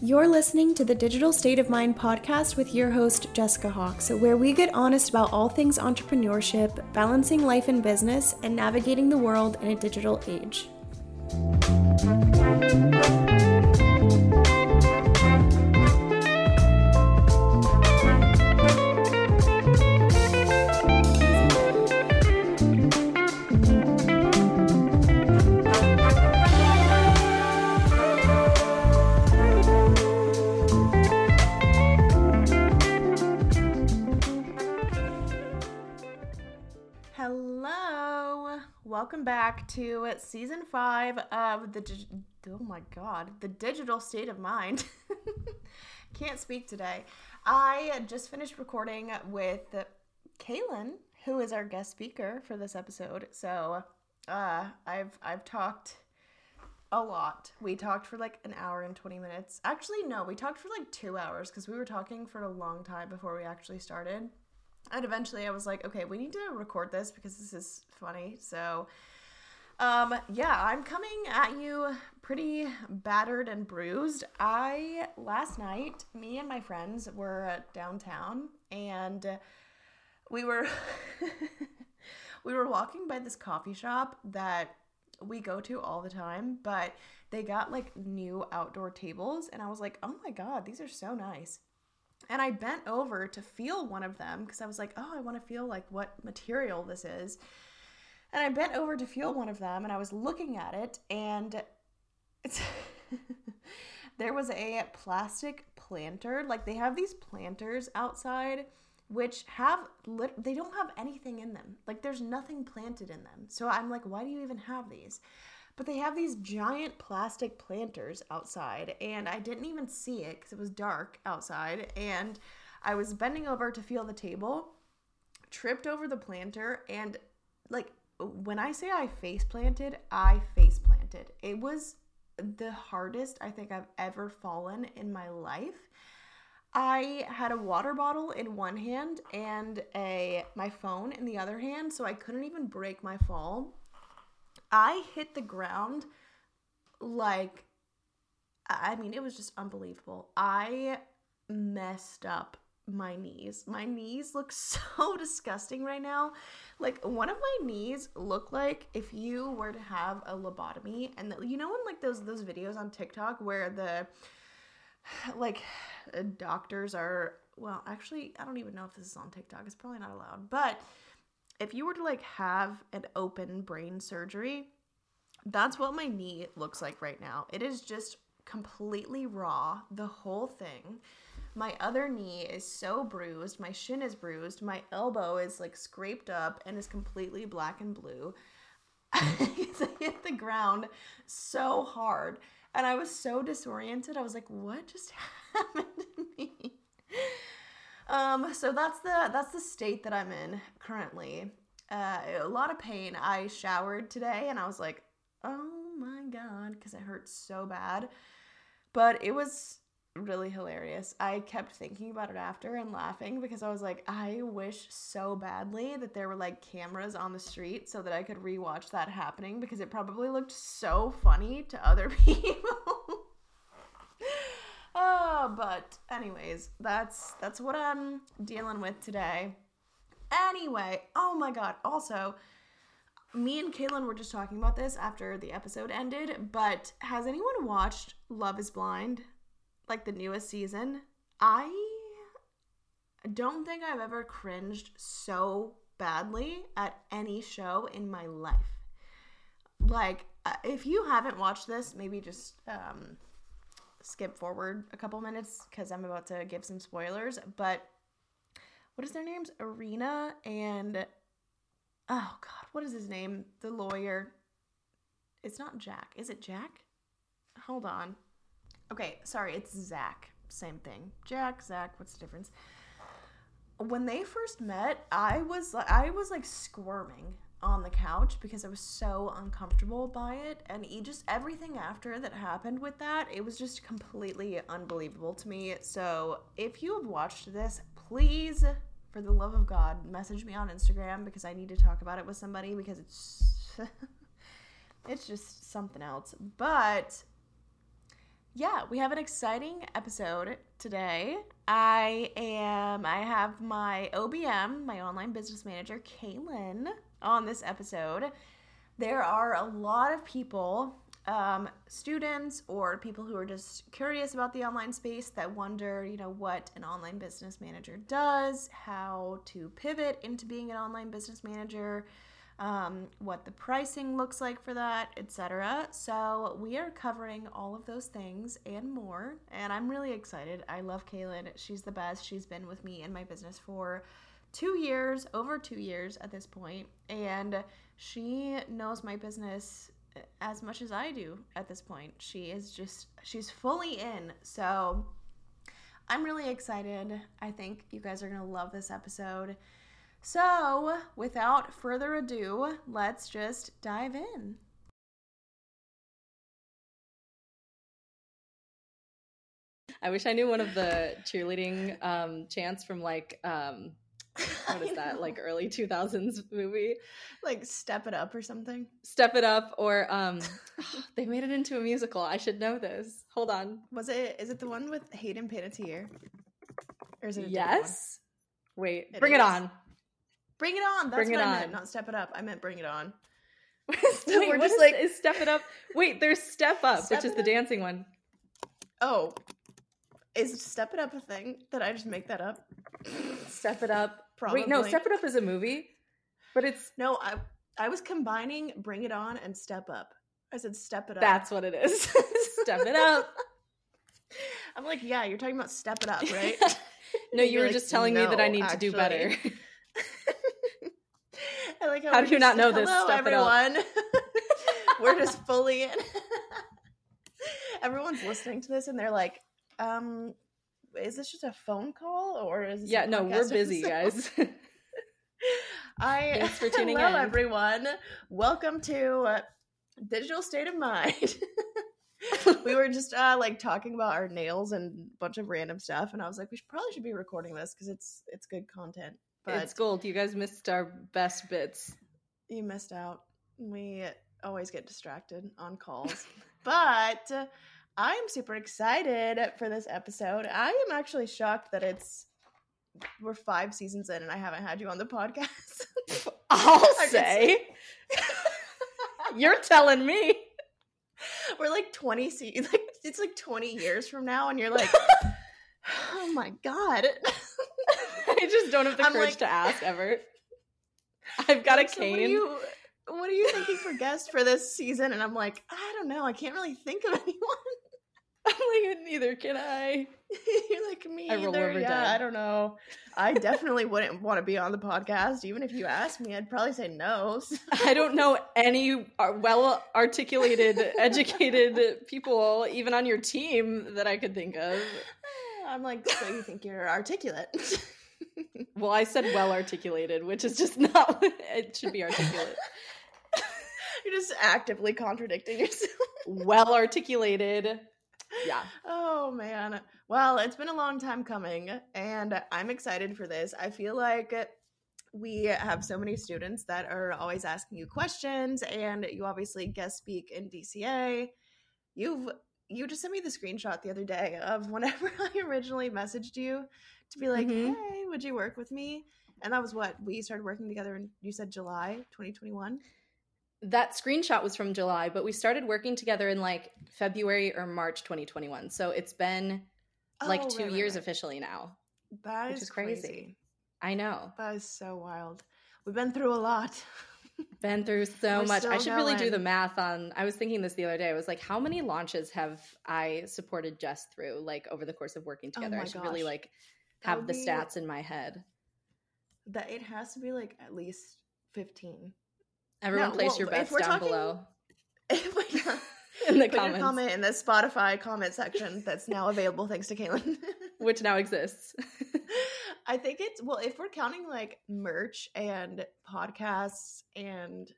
You're listening to the Digital State of Mind podcast with your host, Jessica Hawks, where we get honest about all things entrepreneurship, balancing life and business, and navigating the world in a digital age. Welcome back to season five of the. Oh my god, the digital state of mind. Can't speak today. I just finished recording with Kailyn, who is our guest speaker for this episode. So, uh, I've I've talked a lot. We talked for like an hour and 20 minutes. Actually, no, we talked for like two hours because we were talking for a long time before we actually started. And eventually I was like, okay, we need to record this because this is funny. So, um, yeah, I'm coming at you pretty battered and bruised. I, last night, me and my friends were downtown and we were, we were walking by this coffee shop that we go to all the time, but they got like new outdoor tables. And I was like, oh my God, these are so nice. And I bent over to feel one of them because I was like, oh, I want to feel like what material this is. And I bent over to feel one of them and I was looking at it and there was a plastic planter. Like they have these planters outside which have lit- they don't have anything in them. Like there's nothing planted in them. So I'm like, why do you even have these? But they have these giant plastic planters outside, and I didn't even see it because it was dark outside. And I was bending over to feel the table, tripped over the planter, and like when I say I face planted, I face planted. It was the hardest I think I've ever fallen in my life. I had a water bottle in one hand and a my phone in the other hand, so I couldn't even break my fall. I hit the ground like I mean, it was just unbelievable. I messed up my knees. My knees look so disgusting right now. Like one of my knees look like if you were to have a lobotomy and the, you know in like those those videos on TikTok where the like doctors are well, actually, I don't even know if this is on TikTok. It's probably not allowed. But if you were to like have an open brain surgery, that's what my knee looks like right now. It is just completely raw, the whole thing. My other knee is so bruised. My shin is bruised. My elbow is like scraped up and is completely black and blue. I hit the ground so hard and I was so disoriented. I was like, what just happened to me? Um, so that's the that's the state that I'm in currently. Uh, a lot of pain. I showered today and I was like, oh my god, because it hurt so bad. But it was really hilarious. I kept thinking about it after and laughing because I was like, I wish so badly that there were like cameras on the street so that I could rewatch that happening because it probably looked so funny to other people. But anyways, that's that's what I'm dealing with today. Anyway, oh my god, also me and Kailyn were just talking about this after the episode ended, but has anyone watched Love is Blind? Like the newest season? I don't think I've ever cringed so badly at any show in my life. Like, uh, if you haven't watched this, maybe just um, skip forward a couple minutes because I'm about to give some spoilers. But what is their names? Irina and oh god, what is his name? The lawyer. It's not Jack. Is it Jack? Hold on. Okay, sorry, it's Zach. Same thing. Jack, Zach, what's the difference? When they first met, I was I was like squirming on the couch because I was so uncomfortable by it and he just everything after that happened with that, it was just completely unbelievable to me. So, if you have watched this, please for the love of God, message me on Instagram because I need to talk about it with somebody because it's it's just something else. But yeah, we have an exciting episode today. I am I have my OBM, my online business manager, Kailyn, on this episode. There are a lot of people, um, students or people who are just curious about the online space that wonder, you know, what an online business manager does, how to pivot into being an online business manager um, what the pricing looks like for that, etc. So we are covering all of those things and more, and I'm really excited. I love Kailyn; she's the best. She's been with me in my business for two years, over two years at this point, and she knows my business as much as I do at this point. She is just she's fully in. So I'm really excited. I think you guys are going to love this episode. So, without further ado, let's just dive in. I wish I knew one of the cheerleading um, chants from like um, what is that like early 2000s movie like step it up or something step it up or um they made it into a musical i should know this hold on was it is it the one with hayden panettiere or is it yes wait it bring is. it on Bring it on. That's bring what it on. meant. Not step it up. I meant bring it on. Wait, we're just is, like is step it up. Wait, there's step up, step which is the dancing one. Oh, is step it up a thing? Did I just make that up? Step it up. Probably. Wait, no, step it up is a movie, but it's no. I I was combining bring it on and step up. I said step it up. That's what it is. step it up. I'm like, yeah, you're talking about step it up, right? no, you were like, just telling no, me that I need actually. to do better. I like how, how do you not know this? Hello, everyone. we're just fully in. Everyone's listening to this and they're like, um, is this just a phone call or is yeah? No, we're busy, guys. I thanks for tuning hello, in, everyone. Welcome to uh, Digital State of Mind. we were just uh, like talking about our nails and a bunch of random stuff, and I was like, we should, probably should be recording this because it's it's good content. But it's gold. You guys missed our best bits. You missed out. We always get distracted on calls. but I'm super excited for this episode. I am actually shocked that it's we're five seasons in and I haven't had you on the podcast. I'll say. You're telling me. We're like 20 se- like it's like 20 years from now and you're like oh my god. I just don't have the I'm courage like, to ask ever. I've got like, a cane. So what, are you, what are you thinking for guests for this season? And I'm like, I don't know. I can't really think of anyone. I'm like, neither can I. You're like me I either. yeah. I don't know. I definitely wouldn't want to be on the podcast. Even if you asked me, I'd probably say no. I don't know any uh, well articulated, educated people, even on your team, that I could think of. I'm like, so you think you're articulate? well, I said well articulated, which is just not it should be articulate. You're just actively contradicting yourself. well articulated. Yeah. Oh man. Well, it's been a long time coming and I'm excited for this. I feel like we have so many students that are always asking you questions and you obviously guest speak in DCA. You've you just sent me the screenshot the other day of whenever I originally messaged you to be like, mm-hmm. hey, would you work with me? And that was what we started working together in, you said July 2021. That screenshot was from July, but we started working together in like February or March 2021. So it's been oh, like two right, years right. officially now. That is, is crazy. crazy. I know. That is so wild. We've been through a lot. been through so much. I should going. really do the math on. I was thinking this the other day. I was like, how many launches have I supported Jess through, like over the course of working oh together? Oh I should gosh. really like have the be, stats in my head. That it has to be like at least fifteen. Everyone, no, place well, your bets down talking, below. in the comments. comment in the Spotify comment section that's now available thanks to Kailyn, which now exists. I think it's well if we're counting like merch and podcasts and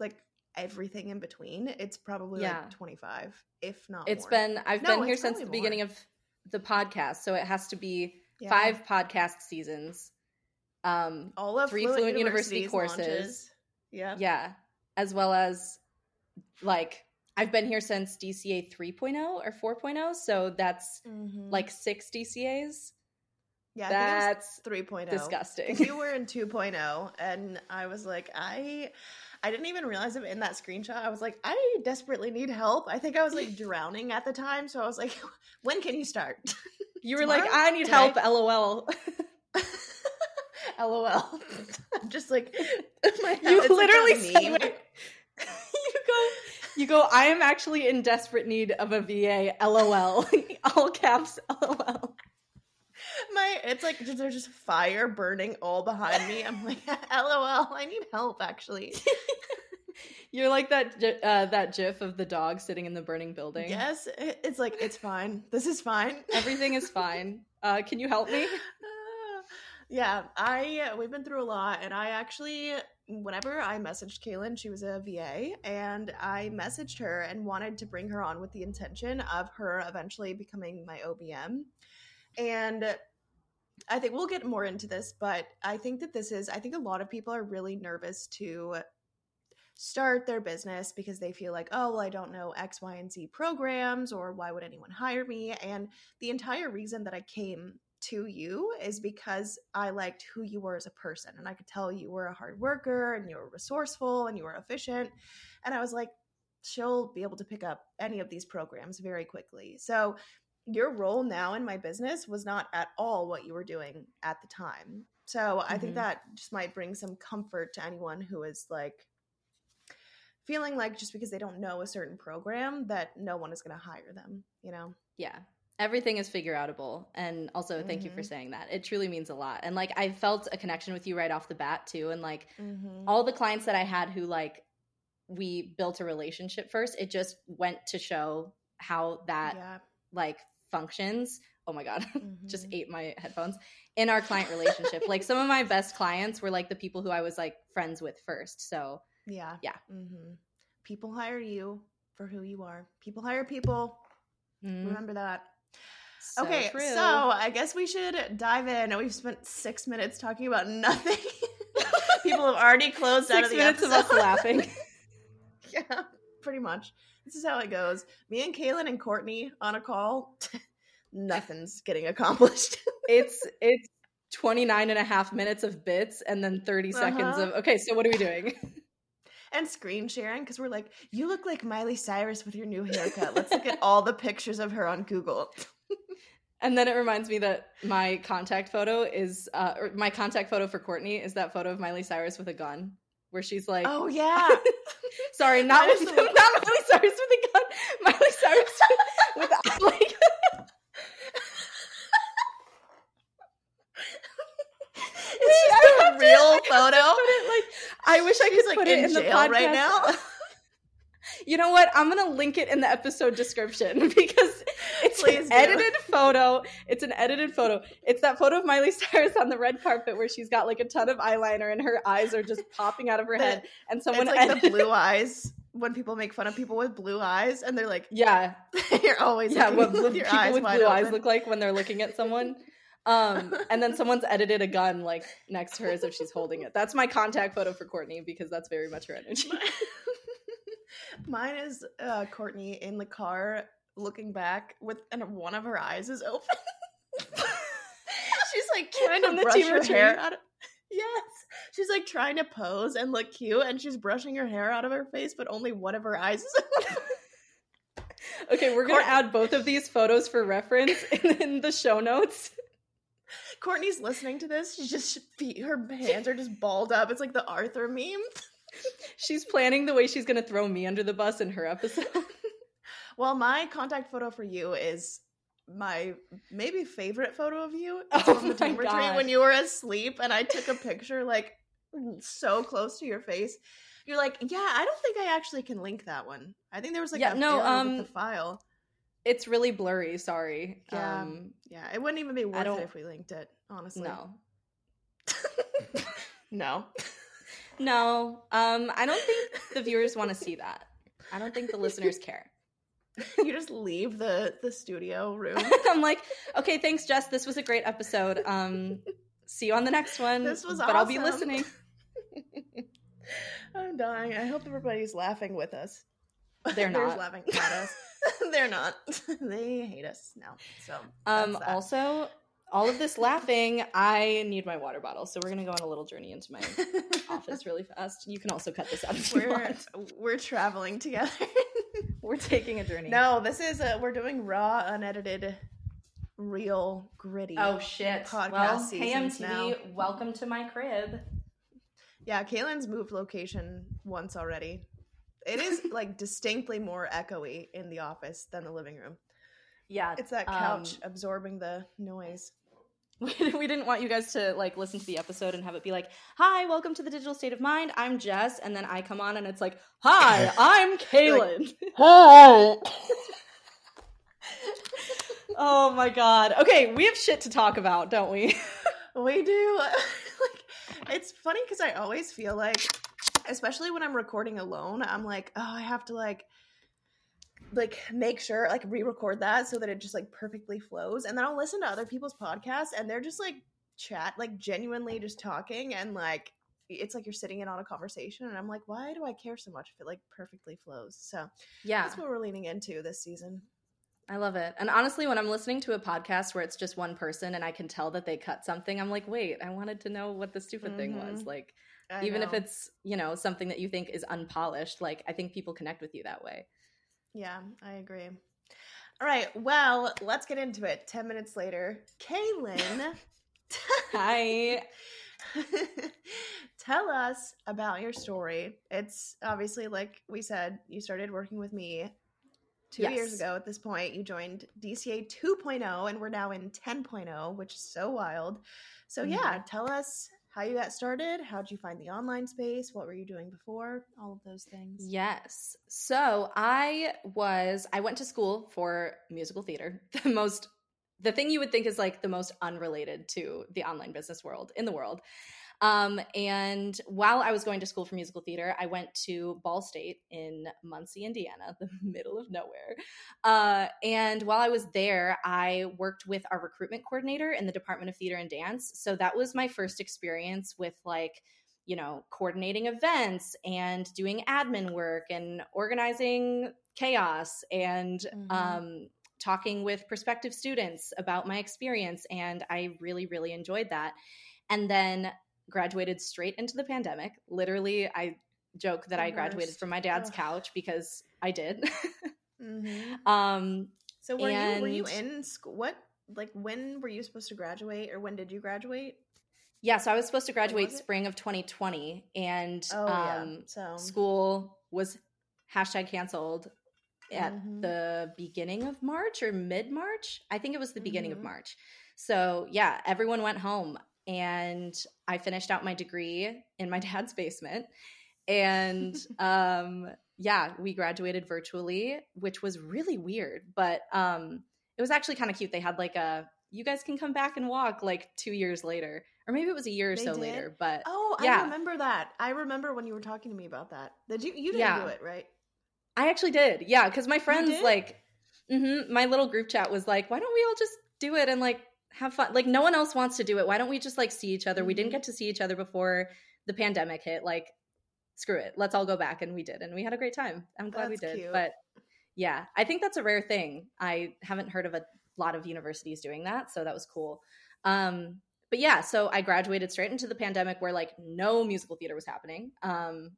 like everything in between, it's probably yeah. like 25, if not It's more. been I've no, been here since the more. beginning of the podcast, so it has to be yeah. five podcast seasons. Um all of three Fluent, Fluent University courses. Yeah. Yeah. As well as like I've been here since DCA 3.0 or 4.0, so that's mm-hmm. like six DCAs. Yeah, that's 3.0. Disgusting. You were in 2.0, and I was like, I, I didn't even realize it in that screenshot. I was like, I desperately need help. I think I was like drowning at the time, so I was like, when can you start? You were like, I need help. LOL. LOL. I'm Just like you literally you go you go, I am actually in desperate need of a VA. LOL. all caps LOL. My it's like there's just fire burning all behind me. I'm like, LOL, I need help actually. You're like that uh, that gif of the dog sitting in the burning building. Yes, it's like it's fine. This is fine. Everything is fine. Uh, can you help me? Yeah, I uh, we've been through a lot, and I actually, whenever I messaged Kailyn, she was a VA, and I messaged her and wanted to bring her on with the intention of her eventually becoming my OBM, and I think we'll get more into this, but I think that this is, I think a lot of people are really nervous to start their business because they feel like, oh, well, I don't know X, Y, and Z programs, or why would anyone hire me? And the entire reason that I came to you is because I liked who you were as a person. And I could tell you were a hard worker and you were resourceful and you were efficient. And I was like, she'll be able to pick up any of these programs very quickly. So your role now in my business was not at all what you were doing at the time. So mm-hmm. I think mm-hmm. that just might bring some comfort to anyone who is like feeling like just because they don't know a certain program that no one is going to hire them, you know? Yeah everything is figure outable and also thank mm-hmm. you for mm-hmm. saying that it truly means a lot and like i felt a connection with you right off the bat too and like mm-hmm. all the clients that i had who like we built a relationship first it just went to show how that yeah. like functions oh my god mm-hmm. just ate my headphones in our client relationship like some of my best clients were like the people who i was like friends with first so yeah yeah mm-hmm. people hire you for who you are people hire people mm-hmm. remember that so okay, true. so I guess we should dive in. We've spent six minutes talking about nothing. People have already closed out of the minutes episode. of us laughing. yeah, pretty much. This is how it goes. Me and Kailyn and Courtney on a call. Nothing's getting accomplished. it's it's 29 and a half minutes of bits and then 30 uh-huh. seconds of okay, so what are we doing? And screen sharing because we're like, you look like Miley Cyrus with your new haircut. Let's look at all the pictures of her on Google. And then it reminds me that my contact photo is, uh, or my contact photo for Courtney is that photo of Miley Cyrus with a gun, where she's like, "Oh yeah." Sorry, not with, not Miley Cyrus with a gun. Miley Cyrus with, with like. it's just a real to, photo. I, like, I wish I could like, put it in, in the podcast right now. You know what? I'm gonna link it in the episode description because it's Please an do. edited photo. It's an edited photo. It's that photo of Miley Cyrus on the red carpet where she's got like a ton of eyeliner and her eyes are just popping out of her head. And someone it's like edited- the blue eyes when people make fun of people with blue eyes and they're like, yeah, you're always yeah. What people with blue open. eyes look like when they're looking at someone. Um, and then someone's edited a gun like next to her as if she's holding it. That's my contact photo for Courtney because that's very much her energy. Mine is uh, Courtney in the car looking back with and one of her eyes is open. She's like trying to brush her hair out of Yes. She's like trying to pose and look cute and she's brushing her hair out of her face, but only one of her eyes is open. okay, we're gonna add both of these photos for reference in, in the show notes. Courtney's listening to this. She's just feet, her hands are just balled up. It's like the Arthur meme. she's planning the way she's going to throw me under the bus in her episode. well, my contact photo for you is my maybe favorite photo of you. It's oh from the timber tree when you were asleep, and I took a picture like so close to your face. You're like, yeah, I don't think I actually can link that one. I think there was like yeah, no, um, the file. It's really blurry. Sorry. Yeah, um, yeah, it wouldn't even be worth it if we linked it. Honestly, no, no. No, um, I don't think the viewers want to see that. I don't think the listeners care. You just leave the the studio room. I'm like, okay, thanks, Jess. This was a great episode. Um, see you on the next one. This was, but awesome. I'll be listening. I'm dying. I hope everybody's laughing with us. They're not. They're laughing at us. They're not. they hate us now. So um also all of this laughing, I need my water bottle. So we're gonna go on a little journey into my office really fast. You can also cut this out if we're, you want. We're traveling together. we're taking a journey. No, this is a, we're doing raw, unedited, real, gritty. Oh shit! Podcast well, now. welcome to my crib. Yeah, Kailyn's moved location once already. It is like distinctly more echoey in the office than the living room. Yeah, it's that couch um, absorbing the noise. we didn't want you guys to like listen to the episode and have it be like, "Hi, welcome to the Digital State of Mind. I'm Jess," and then I come on and it's like, "Hi, I'm Kailyn." Like, Hi. oh my god. Okay, we have shit to talk about, don't we? we do. like, it's funny because I always feel like, especially when I'm recording alone, I'm like, oh, I have to like like make sure like re-record that so that it just like perfectly flows. And then i'll listen to other people's podcasts and they're just like chat like genuinely just talking and like it's like you're sitting in on a conversation and i'm like why do i care so much if it like perfectly flows? So yeah. that's what we're leaning into this season I love it. And honestly, when I'm listening to a podcast where it's just one person and I can tell that they cut something, I'm like, wait, I wanted to know what the stupid mm-hmm. thing was. Mm-hmm. Like, I even know. if it's, you know, something that you think is unpolished, like, I think people connect with you that way. Yeah, I agree. All right, well, let's get into it. 10 minutes later, Kailyn. Hi. Tell us about your story. It's obviously, like we said, you started working with me two yes. years ago at this point. You joined DCA 2.0, and we're now in 10.0, which is so wild. So, mm-hmm. yeah, tell us how you got started, how'd you find the online space, what were you doing before, all of those things. Yes. So I was, I went to school for musical theater, the most, the thing you would think is like the most unrelated to the online business world in the world. Um, and while I was going to school for musical theater, I went to Ball State in Muncie, Indiana, the middle of nowhere. Uh, and while I was there, I worked with our recruitment coordinator in the Department of Theater and Dance. So that was my first experience with like, you know, coordinating events and doing admin work and organizing chaos and mm-hmm. um, talking with prospective students about my experience. And I really, really enjoyed that. And then graduated straight into the pandemic. Literally, I joke that I graduated from my dad's Ugh. couch because I did. mm-hmm. Um, so were and, you were you in school? What like when were you supposed to graduate, or when did you graduate? Yeah, so I was supposed to graduate spring of 2020, and oh, um, yeah. so. school was hashtag canceled at mm-hmm. the beginning of March or mid March. I think it was the beginning mm-hmm. of March. So yeah, everyone went home and I finished out my degree in my dad's basement. And um, yeah, we graduated virtually, which was really weird, but um, it was actually kind of cute. They had like a you guys can come back and walk like two years later, or maybe it was a year or they so did? later. But oh, yeah. I remember that. I remember when you were talking to me about that. Did you you didn't yeah. do it right? I actually did. Yeah, because my friends like mm-hmm, my little group chat was like, why don't we all just do it and like have fun. Like no one else wants to do it. Why don't we just like see each other? We didn't mm-hmm. get to see each other before the pandemic hit. Like screw it. Let's all go back and we did and we had a great time. I'm glad that's we did. Cute. But yeah, I think that's a rare thing. I haven't heard of a lot of universities doing that, so that was cool. Um but yeah, so I graduated straight into the pandemic where like no musical theater was happening um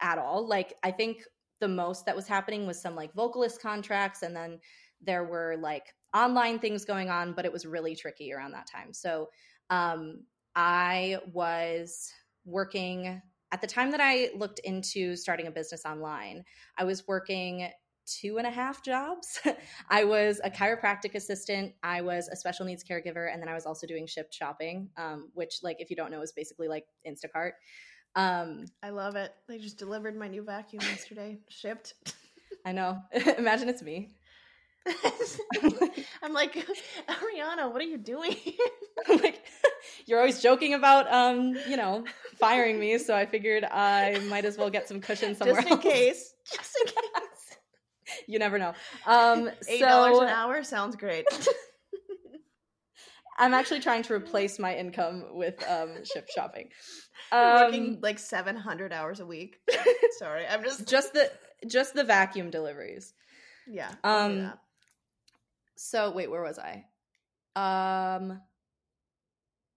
at all. Like I think the most that was happening was some like vocalist contracts and then there were like online things going on, but it was really tricky around that time. So um, I was working at the time that I looked into starting a business online. I was working two and a half jobs. I was a chiropractic assistant, I was a special needs caregiver, and then I was also doing Shipt shopping, um, which, like, if you don't know, is basically like Instacart. Um, I love it. They just delivered my new vacuum yesterday, Shipt. I know. Imagine it's me. I'm like, Ariana, what are you doing? like, you're always joking about, um, you know, firing me. So I figured I might as well get some cushion somewhere Just in else. case. Just in case. you never know. Um, Eight dollars so, an hour sounds great. I'm actually trying to replace my income with um, Shipt shopping. Um, working like 700 hours a week. Sorry, I'm just just the just the vacuum deliveries. Yeah. Um. So wait, where was I? Um.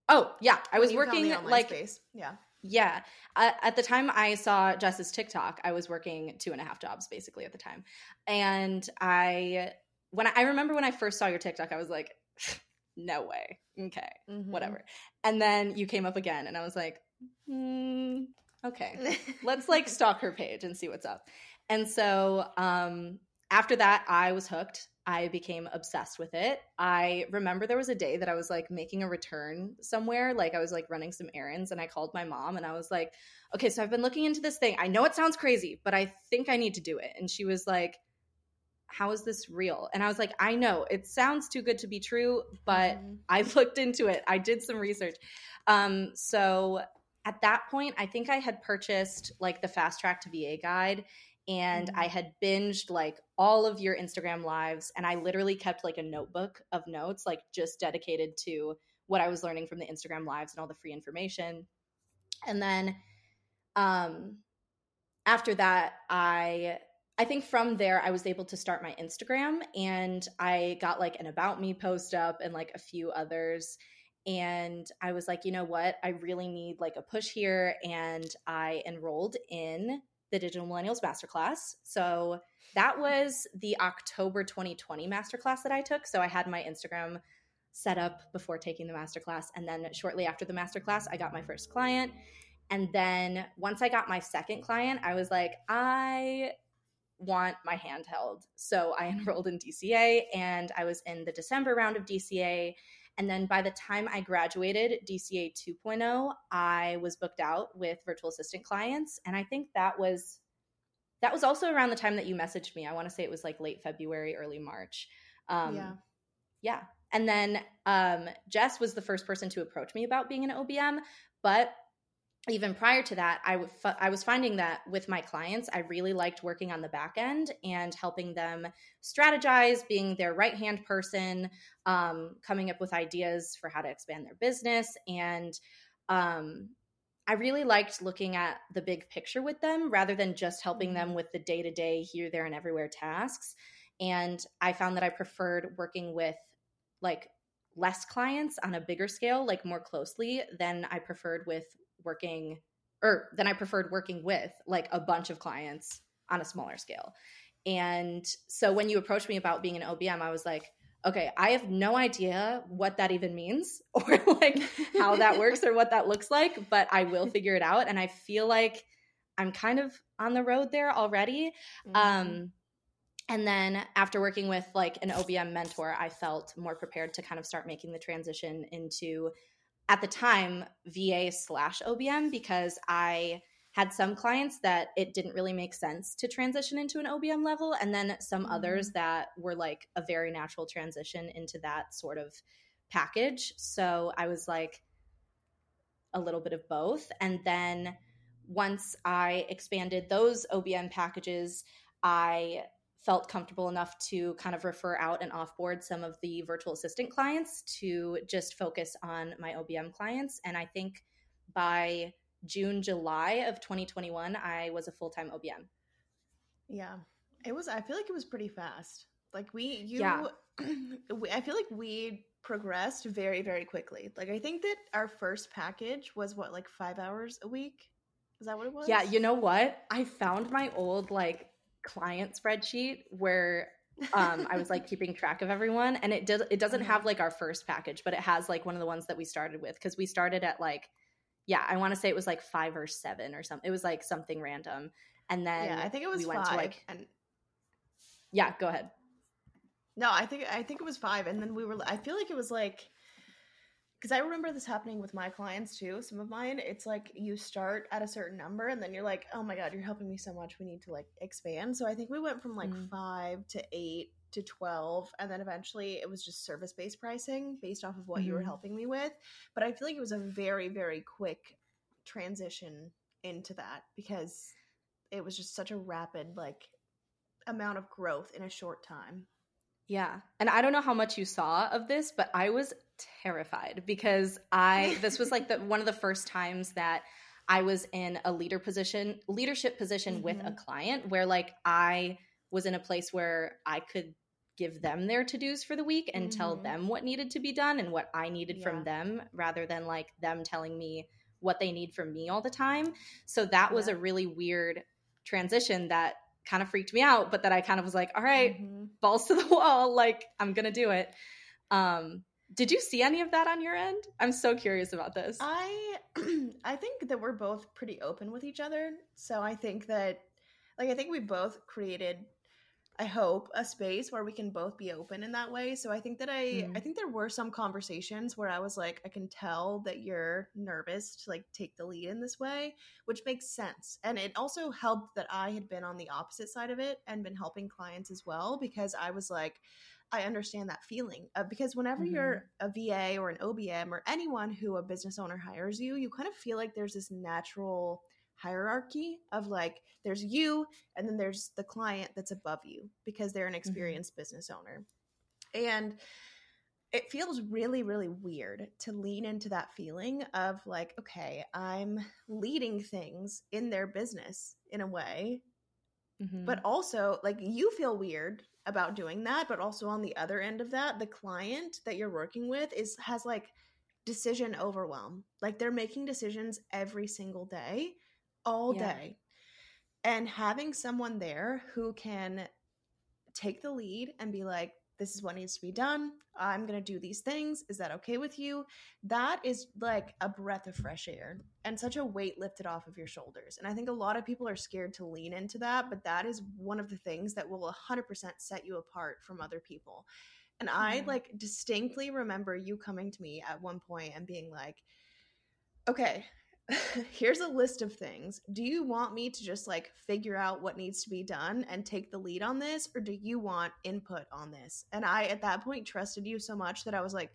Oh yeah, I was working like space. yeah. Yeah. Uh, at the time I saw Jess's TikTok, I was working two and a half jobs basically at the time. And I, when I, I remember when I first saw your TikTok, I was like, no way. Okay, mm-hmm. whatever. And then you came up again, and I was like, mm, okay, let's like stalk her page and see what's up. And so um, after that, I was hooked. I became obsessed with it. I remember there was a day that I was like making a return somewhere, like I was like running some errands, and I called my mom and I was like, okay, so I've been looking into this thing. I know it sounds crazy, but I think I need to do it. And she was like, how is this real? And I was like, I know it sounds too good to be true, but mm-hmm. I looked into it. I did some research. Um, so at that point, I think I had purchased like the fast track to VA guide and mm-hmm. I had binged like all of your Instagram lives and I literally kept like a notebook of notes like just dedicated to what I was learning from the Instagram lives and all the free information. And then um after that I I think from there I was able to start my Instagram and I got like an about me post up and like a few others and I was like, you know what? I really need like a push here and I enrolled in the Digital Millennials Masterclass. So that was the October 2020 masterclass that I took. So I had my Instagram set up before taking the masterclass. And then shortly after the masterclass, I got my first client. And then once I got my second client, I was like, I want my handheld. So I enrolled in DCA and I was in the December round of DCA. And then by the time I graduated DCA 2.0, I was booked out with virtual assistant clients. And I think that was that was also around the time that you messaged me. I want to say it was like late February, early March. Um, yeah. Yeah. And then um, Jess was the first person to approach me about being an OBM, but even prior to that, I, w- I was finding that with my clients, I really liked working on the back end and helping them strategize, being their right hand person, um, coming up with ideas for how to expand their business. And um, I really liked looking at the big picture with them rather than just helping them with the day to day, here, there, and everywhere tasks. And I found that I preferred working with like less clients on a bigger scale, like more closely, than I preferred with working or then I preferred working with like a bunch of clients on a smaller scale. And so when you approached me about being an OBM, I was like, okay, I have no idea what that even means or like how that works or what that looks like, but I will figure it out. And I feel like I'm kind of on the road there already. Mm-hmm. Um, and then after working with like an OBM mentor, I felt more prepared to kind of start making the transition into at the time VA slash OBM because I had some clients that it didn't really make sense to transition into an OBM level, and then some mm-hmm. others that were like a very natural transition into that sort of package. So I was like a little bit of both. And then once I expanded those OBM packages, I felt comfortable enough to kind of refer out and offboard some of the virtual assistant clients to just focus on my OBM clients. And I think by June, July of 2021, I was a full time OBM. Yeah. It was, I feel like it was pretty fast. Like we, you, yeah. I feel like we progressed very, very quickly. Like I think that our first package was what, like five hours a week? Is that what it was? Yeah. You know what? I found my old like client spreadsheet where um, I was like keeping track of everyone, and it does it doesn't have mm-hmm. like our first package, but it has like one of the ones that we started with because we started at like yeah, I want to say it was like five or seven or something. It was like something random, and then yeah, I think it was we five. To, like, and yeah, go ahead. No, I think I think it was five, and then we were. I feel like it was like because I remember this happening with my clients too. Some of mine, it's like you start at a certain number and then you're like, oh my God, you're helping me so much. We need to like expand. So I think we went from like mm. five to eight to 12. And then eventually it was just service based pricing based off of what mm-hmm. you were mm-hmm. helping me with. But I feel like it was a very, very quick transition into that because it was just such a rapid like amount of growth in a short time. Yeah. And I don't know how much you saw of this, but I was terrified because I this was like the one of the first times that I was in a leader position, leadership position mm-hmm. with a mm-hmm. client where like I was in a place where I could give them their to-dos for the week and mm-hmm. tell them what needed to be done and what I needed yeah. from them rather than like them telling me what they need from me all the time. So that yeah. was a really weird transition that kind of freaked me out, but that I kind of was like, all right, mm-hmm. balls to the wall, like I'm to do it. Um did you see any of that on your end? I'm so curious about this. I I think that we're both pretty open with each other. So I think that like I think we both created I hope a space where we can both be open in that way. So I think that I mm. I think there were some conversations where I was like I can tell that you're nervous to like take the lead in this way, which makes sense. And it also helped that I had been on the opposite side of it and been helping clients as well because I was like I understand that feeling uh, because whenever mm-hmm. you're a VA or an OBM or anyone who a business owner hires you, you kind of feel like there's this natural hierarchy of like there's you and then there's the client that's above you because they're an mm-hmm. experienced mm-hmm. business owner. And it feels really really weird to lean into that feeling of like okay, I'm leading things in their business in a way. Mm-hmm. But also like you feel weird about doing that but also on the other end of that the client that you're working with is has like decision overwhelm like they're making decisions every single day all yeah. day and having someone there who can take the lead and be like this is what needs to be done. I'm going to do these things. Is that okay with you? That is like a breath of fresh air and such a weight lifted off of your shoulders. And I think a lot of people are scared to lean into that, but that is one of the things that will 100% set you apart from other people. And I mm-hmm. like distinctly remember you coming to me at one point and being like, okay, here's a list of things. Do you want me to just like figure out what needs to be done and take the lead on this, or do you want input on this? And I, at that point, trusted you so much that I was like,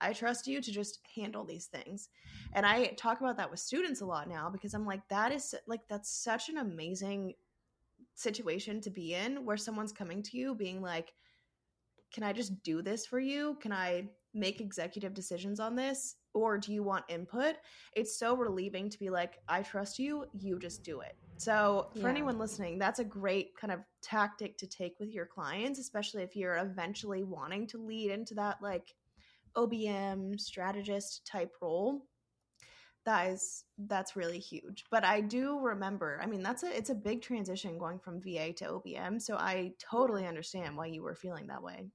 I trust you to just handle these things. And I talk about that with students a lot now because I'm like, that is like, that's such an amazing situation to be in where someone's coming to you being like, can I just do this for you? Can I make executive decisions on this? or do you want input? It's so relieving to be like, I trust you, you just do it. So, for yeah. anyone listening, that's a great kind of tactic to take with your clients, especially if you're eventually wanting to lead into that like OBM strategist type role. That is that's really huge. But I do remember, I mean, that's a it's a big transition going from VA to OBM, so I totally understand why you were feeling that way.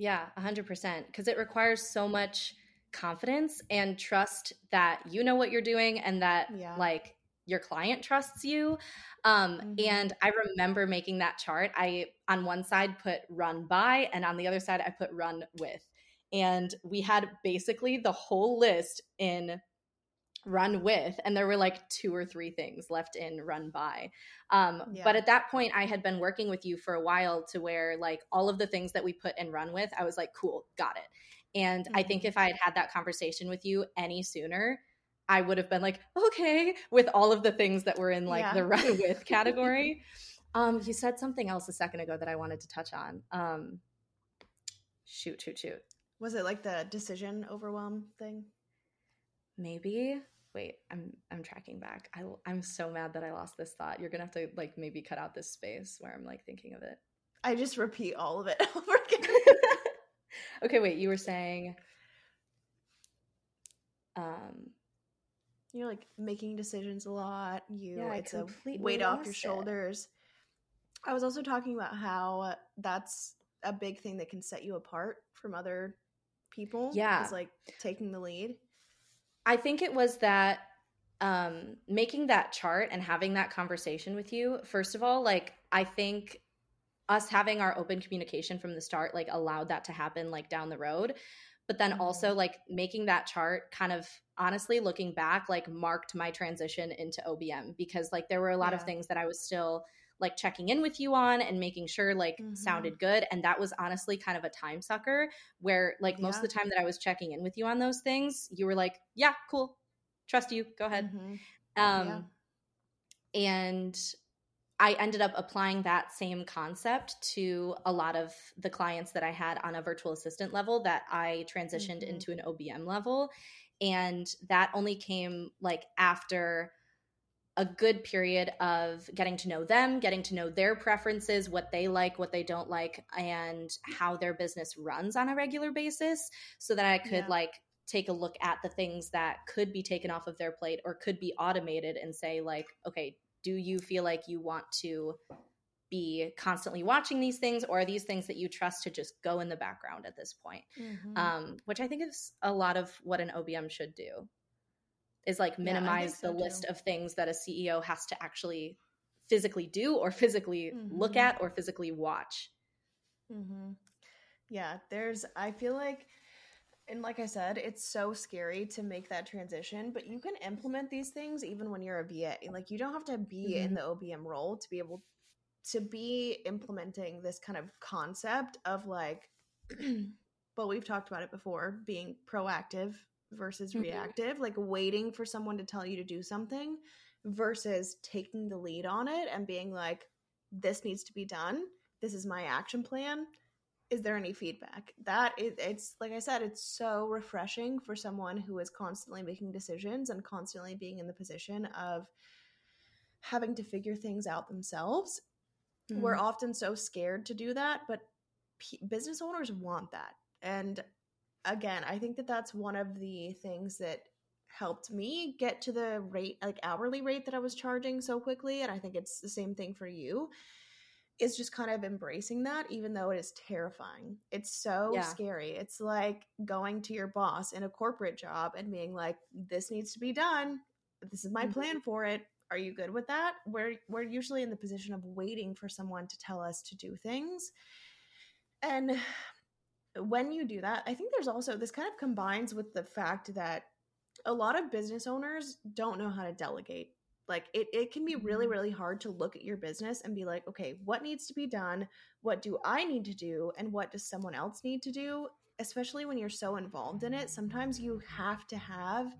Yeah, 100% because it requires so much confidence and trust that you know what you're doing and that yeah. like your client trusts you um, mm-hmm. and i remember making that chart i on one side put run by and on the other side i put run with and we had basically the whole list in run with and there were like two or three things left in run by um, yeah. but at that point i had been working with you for a while to where like all of the things that we put in run with i was like cool got it and mm-hmm. I think mm-hmm. if I had had that conversation with you any sooner, I would have been like, okay, with all of the things that were in like yeah. the run with category. um, you said something else a second ago that I wanted to touch on. Um, shoot, shoot, shoot. Was it like the decision overwhelm thing? Maybe. Wait, I'm I'm tracking back. I I'm so mad that I lost this thought. You're gonna have to like maybe cut out this space where I'm like thinking of it. I just repeat all of it over again. okay, wait, you were saying um you're like making decisions a lot. You yeah, it's a weight off your shoulders. It. I was also talking about how that's a big thing that can set you apart from other people. Yeah. Is like taking the lead. I think it was that um making that chart and having that conversation with you, first of all, like I think us having our open communication from the start like allowed that to happen like down the road but then mm-hmm. also like making that chart kind of honestly looking back like marked my transition into OBM because like there were a lot yeah. of things that I was still like checking in with you on and making sure like mm-hmm. sounded good and that was honestly kind of a time sucker where like most yeah. of the time that I was checking in with you on those things you were like yeah cool trust you go ahead mm-hmm. um yeah. and I ended up applying that same concept to a lot of the clients that I had on a virtual assistant level that I transitioned mm-hmm. into an OBM level. And that only came like after a good period of getting to know them, getting to know their preferences, what they like, what they don't like, and how their business runs on a regular basis so that I could yeah. like take a look at the things that could be taken off of their plate or could be automated and say like, okay, do you feel like you want to be constantly watching these things or are these things that you trust to just go in the background at this point mm-hmm. um, which i think is a lot of what an obm should do is like minimize yeah, so the too. list of things that a ceo has to actually physically do or physically mm-hmm. look at or physically watch mm-hmm. yeah there's i feel like and like I said, it's so scary to make that transition, but you can implement these things even when you're a VA. Like you don't have to be mm-hmm. in the OBM role to be able to be implementing this kind of concept of like well we've talked about it before being proactive versus mm-hmm. reactive like waiting for someone to tell you to do something versus taking the lead on it and being like this needs to be done this is my action plan is there any feedback that is it's like i said it's so refreshing for someone who is constantly making decisions and constantly being in the position of having to figure things out themselves Mm-hmm. We're often so scared to do that, but p- business owners want that. And again, I think that that's one of the things that helped me get to the rate like hourly rate that I was charging so quickly and I think it's the same thing for you is just kind of embracing that even though it is terrifying. It's so yeah. scary. It's like going to your boss in a corporate job and being like this needs to be done. This is my mm-hmm. plan for it are you good with that we're we're usually in the position of waiting for someone to tell us to do things and when you do that i think there's also this kind of combines with the fact that a lot of business owners don't know how to delegate like it, it can be really mm-hmm. really hard to look at your business and be like okay what needs to be done what do i need to do and what does someone else need to do especially when you're so involved in it sometimes you have to have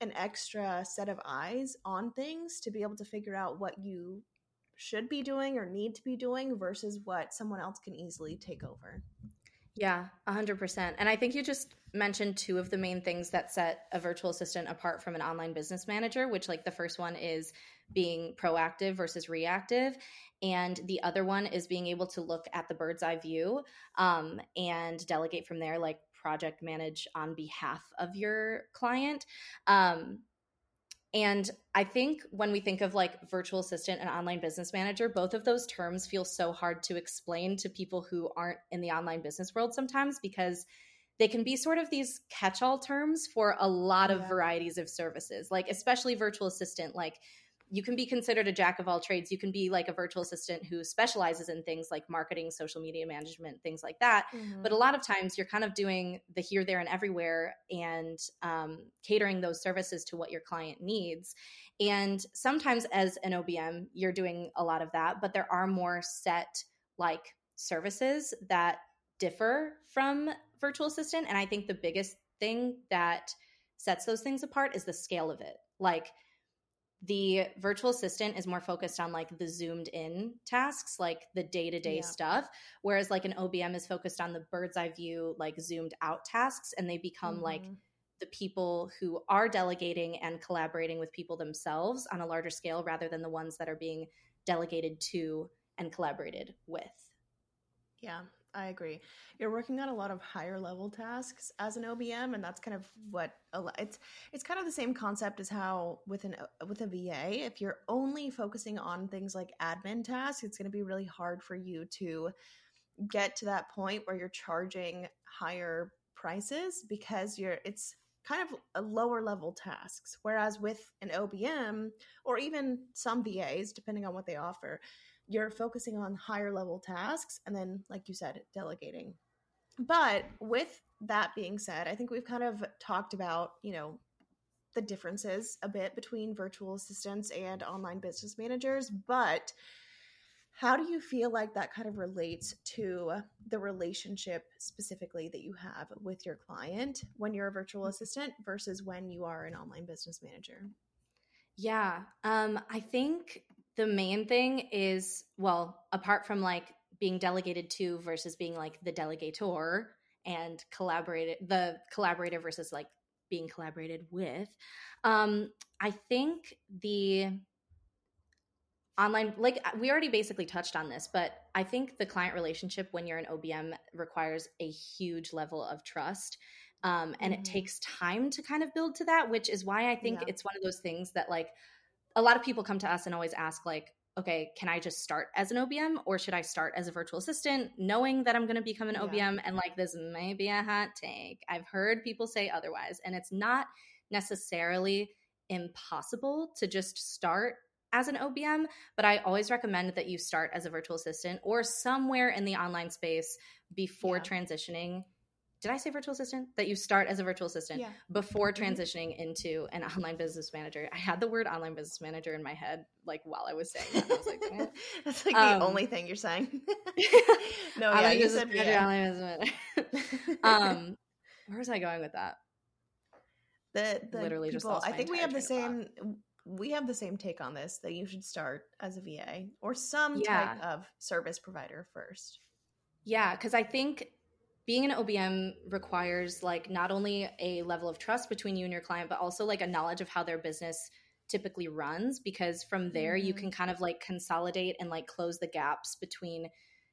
an extra set of eyes on things to be able to figure out what you should be doing or need to be doing versus what someone else can easily take over. Yeah, 100%. And I think you just mentioned two of the main things that set a virtual assistant apart from an online business manager, which, like, the first one is being proactive versus reactive. And the other one is being able to look at the bird's eye view um, and delegate from there, like project manage on behalf of your client. Um, and I think when we think of like virtual assistant and online business manager, both of those terms feel so hard to explain to people who aren't in the online business world sometimes because they can be sort of these catch all terms for a lot of yeah. varieties of services, like especially virtual assistant. Like you can be considered a jack of all trades. You can be like a virtual assistant who specializes in things like marketing, social media management, things like that. Mm-hmm. But a lot of times you're kind of doing the here, there, and everywhere and um, catering those services to what your client needs. And sometimes as an OBM, you're doing a lot of that, but there are more set like services that differ from virtual assistant. And I think the biggest thing that sets those things apart is the scale of it. Like, the virtual assistant is more focused on like the zoomed in tasks like the day-to-day yeah. stuff whereas like an obm is focused on the bird's eye view like zoomed out tasks and they become mm-hmm. like the people who are delegating and collaborating with people themselves on a larger scale rather than the ones that are being delegated to and collaborated with yeah I agree. You're working on a lot of higher level tasks as an OBM, and that's kind of what it's. It's kind of the same concept as how with an with a VA, if you're only focusing on things like admin tasks, it's going to be really hard for you to get to that point where you're charging higher prices because you're it's kind of a lower level tasks. Whereas with an OBM or even some VAs, depending on what they offer, you're focusing on higher level tasks and then like you said delegating. But with that being said i think we've kind of talked about you know the differences a bit between virtual assistants and online business managers but how do you feel like that kind of relates to the relationship specifically that you have with your client when you're a virtual assistant versus when you are an online business manager? Yeah um, i think the main thing is well apart from like being delegated to versus being like the delegator and collaborated the collaborator versus like being collaborated with um i think the online like we already basically touched on this but i think the client relationship when you're an obm requires a huge level of trust um, and mm-hmm. it takes time to kind of build to that which is why i think yeah. it's one of those things that like a lot of people come to us and always ask like okay can i just start as an obm or should i start as a virtual assistant knowing that i'm going to become an obm yeah. and like this may be a hot take i've heard people say otherwise and it's not necessarily impossible to just start as an OBM, but I always recommend that you start as a virtual assistant or somewhere in the online space before yeah. transitioning did I say virtual assistant? That you start as a virtual assistant yeah. before mm-hmm. transitioning into an online business manager. I had the word online business manager in my head like while I was saying that. I was like, That's like um, the only thing you're saying. no, yeah, you said manager, yeah. online business um, where was I going with that? The, the literally people, just I think we have the same we have the same take on this that you should start as a VA or some yeah. type of service provider first. Yeah, because I think being an OBM requires like not only a level of trust between you and your client, but also like a knowledge of how their business typically runs because from there mm-hmm. you can kind of like consolidate and like close the gaps between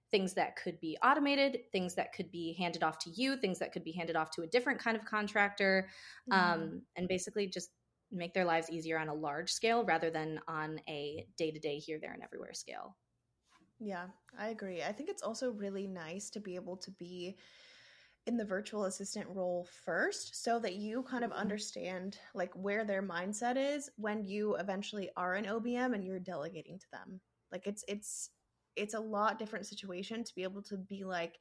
things that could be automated, things that could be handed off to you, things that could be handed off to a different kind of contractor, mm-hmm. um, and basically just make their lives easier on a large scale rather than on a day to day here, there, and everywhere scale. Yeah, I agree. I think it's also really nice to be able to be in the virtual assistant role first so that you kind of mm-hmm. understand like where their mindset is when you eventually are an OBM and you're delegating to them. Like it's it's it's a lot different situation to be able to be like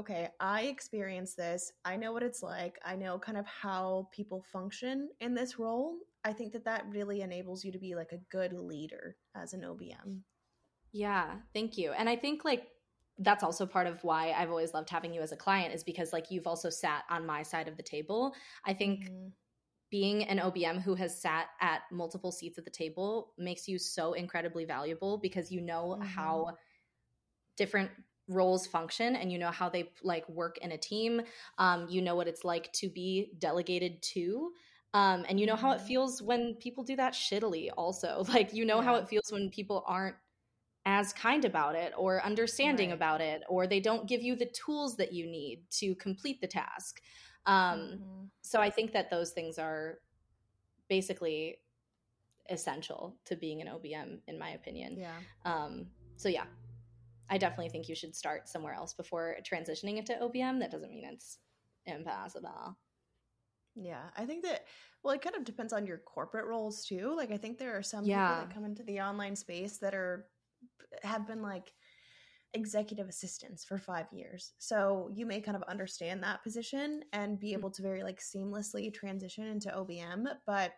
okay, I experienced this. I know what it's like. I know kind of how people function in this role. I think that that really enables you to be like a good leader as an OBM. Yeah, thank you. And I think like that's also part of why I've always loved having you as a client is because like you've also sat on my side of the table. I think mm-hmm. being an OBM who has sat at multiple seats at the table makes you so incredibly valuable because you know mm-hmm. how different roles function and you know how they like work in a team. Um, you know what it's like to be delegated to. Um, and you know how it mm-hmm. feels when people do that shittily also like you know yeah. how it feels when people aren't as kind about it or understanding right. about it or they don't give you the tools that you need to complete the task um, mm-hmm. so i think that those things are basically essential to being an obm in my opinion yeah um, so yeah i definitely think you should start somewhere else before transitioning into obm that doesn't mean it's impossible yeah i think that well it kind of depends on your corporate roles too like i think there are some yeah. people that come into the online space that are have been like executive assistants for five years. So you may kind of understand that position and be mm. able to very like seamlessly transition into OBM. But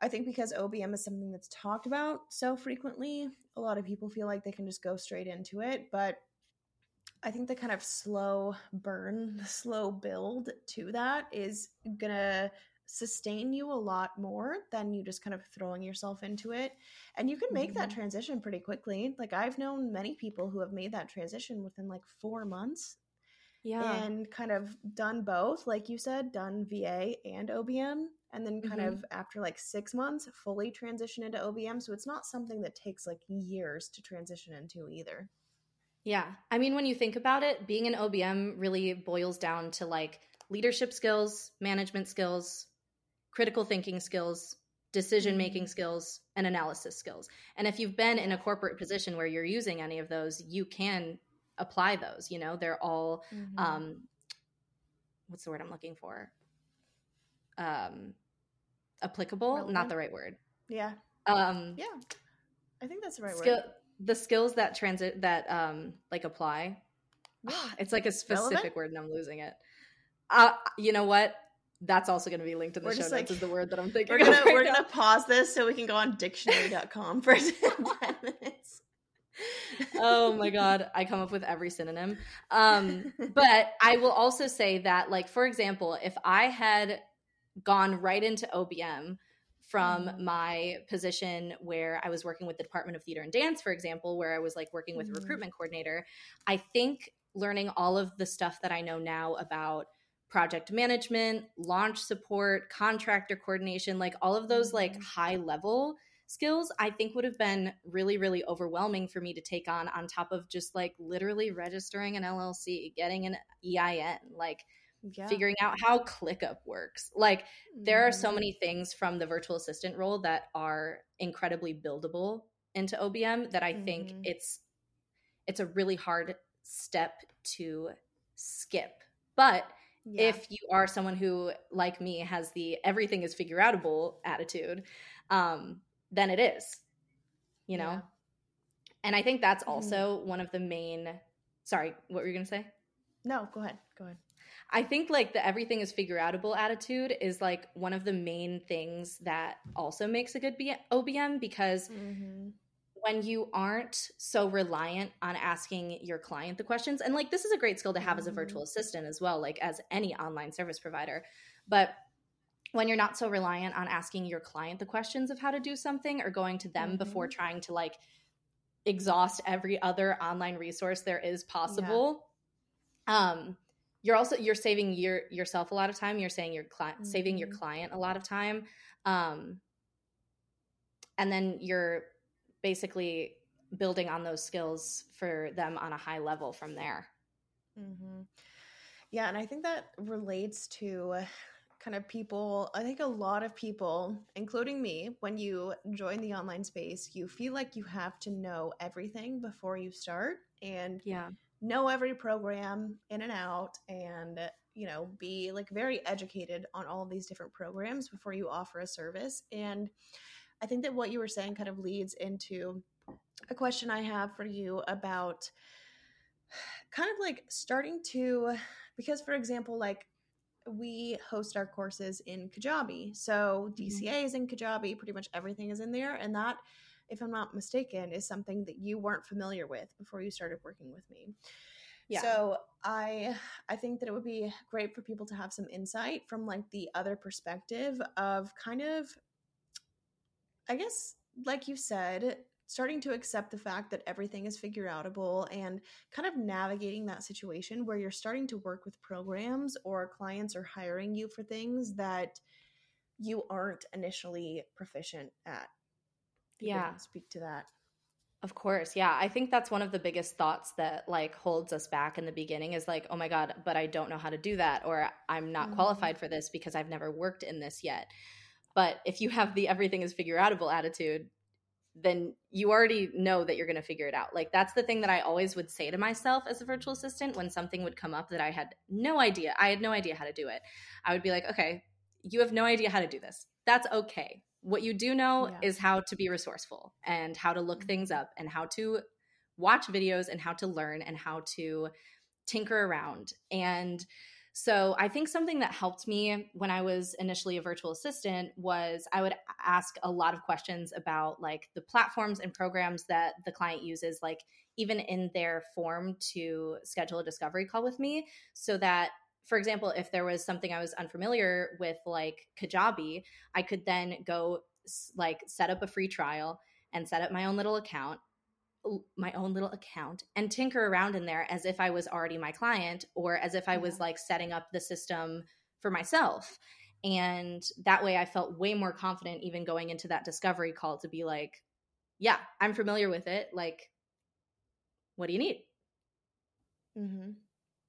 I think because OBM is something that's talked about so frequently, a lot of people feel like they can just go straight into it. But I think the kind of slow burn, the slow build to that is gonna sustain you a lot more than you just kind of throwing yourself into it. And you can make mm-hmm. that transition pretty quickly. Like I've known many people who have made that transition within like 4 months. Yeah. And kind of done both, like you said, done VA and OBM and then kind mm-hmm. of after like 6 months fully transition into OBM, so it's not something that takes like years to transition into either. Yeah. I mean, when you think about it, being an OBM really boils down to like leadership skills, management skills, critical thinking skills, decision making mm-hmm. skills, and analysis skills. And if you've been in a corporate position where you're using any of those, you can apply those. You know, they're all mm-hmm. um, what's the word I'm looking for? Um, applicable, Relevant? not the right word. Yeah. Um, yeah. I think that's the right skill, word. The skills that transit that um like apply. Yeah. It's like a specific Relevant? word and I'm losing it. Uh, you know what? That's also going to be linked in the we're show notes like, is the word that i'm thinking we're gonna right we're now. gonna pause this so we can go on dictionary.com for 10 minutes oh my god i come up with every synonym um but i will also say that like for example if i had gone right into obm from mm-hmm. my position where i was working with the department of theater and dance for example where i was like working with mm-hmm. a recruitment coordinator i think learning all of the stuff that i know now about project management, launch support, contractor coordination, like all of those like mm-hmm. high level skills i think would have been really really overwhelming for me to take on on top of just like literally registering an llc getting an ein like yeah. figuring out how clickup works like there are so mm-hmm. many things from the virtual assistant role that are incredibly buildable into obm that i mm-hmm. think it's it's a really hard step to skip but yeah. if you are someone who like me has the everything is figure outable attitude um then it is you know yeah. and i think that's mm-hmm. also mm-hmm. one of the main sorry what were you going to say no go ahead go ahead I think like the everything is figure outable attitude is like one of the main things that also makes a good B- OBM because mm-hmm. When you aren't so reliant on asking your client the questions, and like this is a great skill to have as a virtual mm-hmm. assistant as well, like as any online service provider, but when you're not so reliant on asking your client the questions of how to do something or going to them mm-hmm. before trying to like exhaust every other online resource there is possible yeah. um you're also you're saving your yourself a lot of time you're saying your client mm-hmm. saving your mm-hmm. client a lot of time um and then you're basically building on those skills for them on a high level from there. Mm-hmm. yeah and i think that relates to kind of people i think a lot of people including me when you join the online space you feel like you have to know everything before you start and yeah. know every program in and out and you know be like very educated on all of these different programs before you offer a service. And i think that what you were saying kind of leads into a question i have for you about kind of like starting to because for example like we host our courses in kajabi so dca mm-hmm. is in kajabi pretty much everything is in there and that if I'm not mistaken, is something that you weren't familiar with before you started working with me. Yeah. So I I think that it would be great for people to have some insight from like the other perspective of kind of I guess like you said, starting to accept the fact that everything is figure outable and kind of navigating that situation where you're starting to work with programs or clients are hiring you for things that you aren't initially proficient at. Yeah. speak to that. Of course. Yeah i think that's one of the biggest thoughts that like holds us back in the beginning is like oh my god but i don't know how to do that or i'm not mm-hmm. qualified for this because i've never worked in this yet but if you have the everything is figure outable attitude then you already know that you're going to figure it out. Like that's the thing that I always would say to myself as a virtual assistant when something would come up that I had no idea. I had no idea how to do it. I would be like, "Okay, you have no idea how to do this. That's okay. What you do know yeah. is how to be resourceful and how to look mm-hmm. things up and how to watch videos and how to learn and how to tinker around. And so I think something that helped me when I was initially a virtual assistant was I would ask a lot of questions about like the platforms and programs that the client uses, like even in their form to schedule a discovery call with me, so that for example, if there was something I was unfamiliar with, like Kajabi, I could then go like set up a free trial and set up my own little account my own little account and tinker around in there as if I was already my client or as if I was like setting up the system for myself. And that way I felt way more confident even going into that discovery call to be like, yeah, I'm familiar with it. Like, what do you need? Mm-hmm.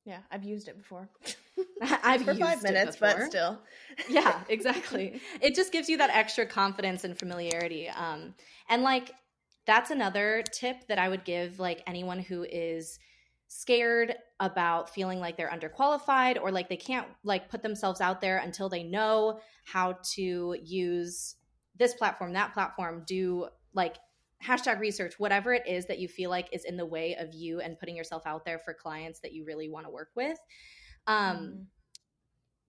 Yeah, I've used it before. I've for five minutes, but still. yeah, exactly. It just gives you that extra confidence and familiarity. Um, and like that's another tip that I would give like anyone who is scared about feeling like they're underqualified or like they can't like put themselves out there until they know how to use this platform, that platform, do like hashtag research, whatever it is that you feel like is in the way of you and putting yourself out there for clients that you really want to work with. Um, mm.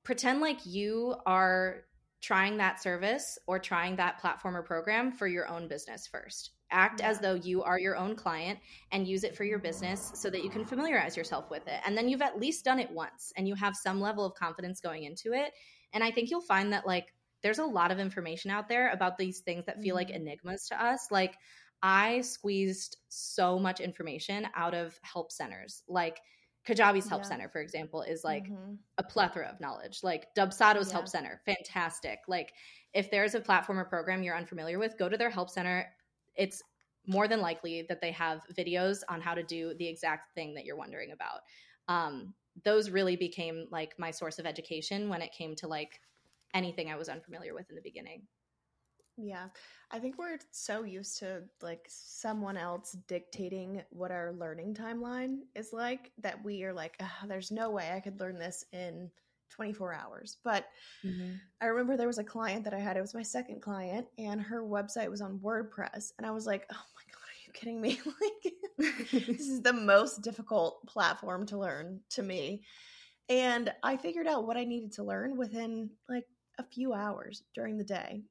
Pretend like you are trying that service or trying that platform or program for your own business first. Act as though you are your own client and use it for your business so that you can familiarize yourself with it. And then you've at least done it once and you have some level of confidence going into it. And I think you'll find that like there's a lot of information out there about these things that feel like mm-hmm. enigmas to us. Like I squeezed so much information out of help centers. Like Kajabi's Help yeah. Center, for example, is like mm-hmm. a plethora of knowledge. Like Dubsado's yeah. Help Center, fantastic. Like if there's a platform or program you're unfamiliar with, go to their Help Center. It's more than likely that they have videos on how to do the exact thing that you're wondering about. Um, those really became like my source of education when it came to like anything I was unfamiliar with in the beginning. Yeah. I think we're so used to like someone else dictating what our learning timeline is like that we are like, there's no way I could learn this in 24 hours. But mm-hmm. I remember there was a client that I had, it was my second client, and her website was on WordPress. And I was like, oh my God, are you kidding me? like, this is the most difficult platform to learn to me. And I figured out what I needed to learn within like a few hours during the day.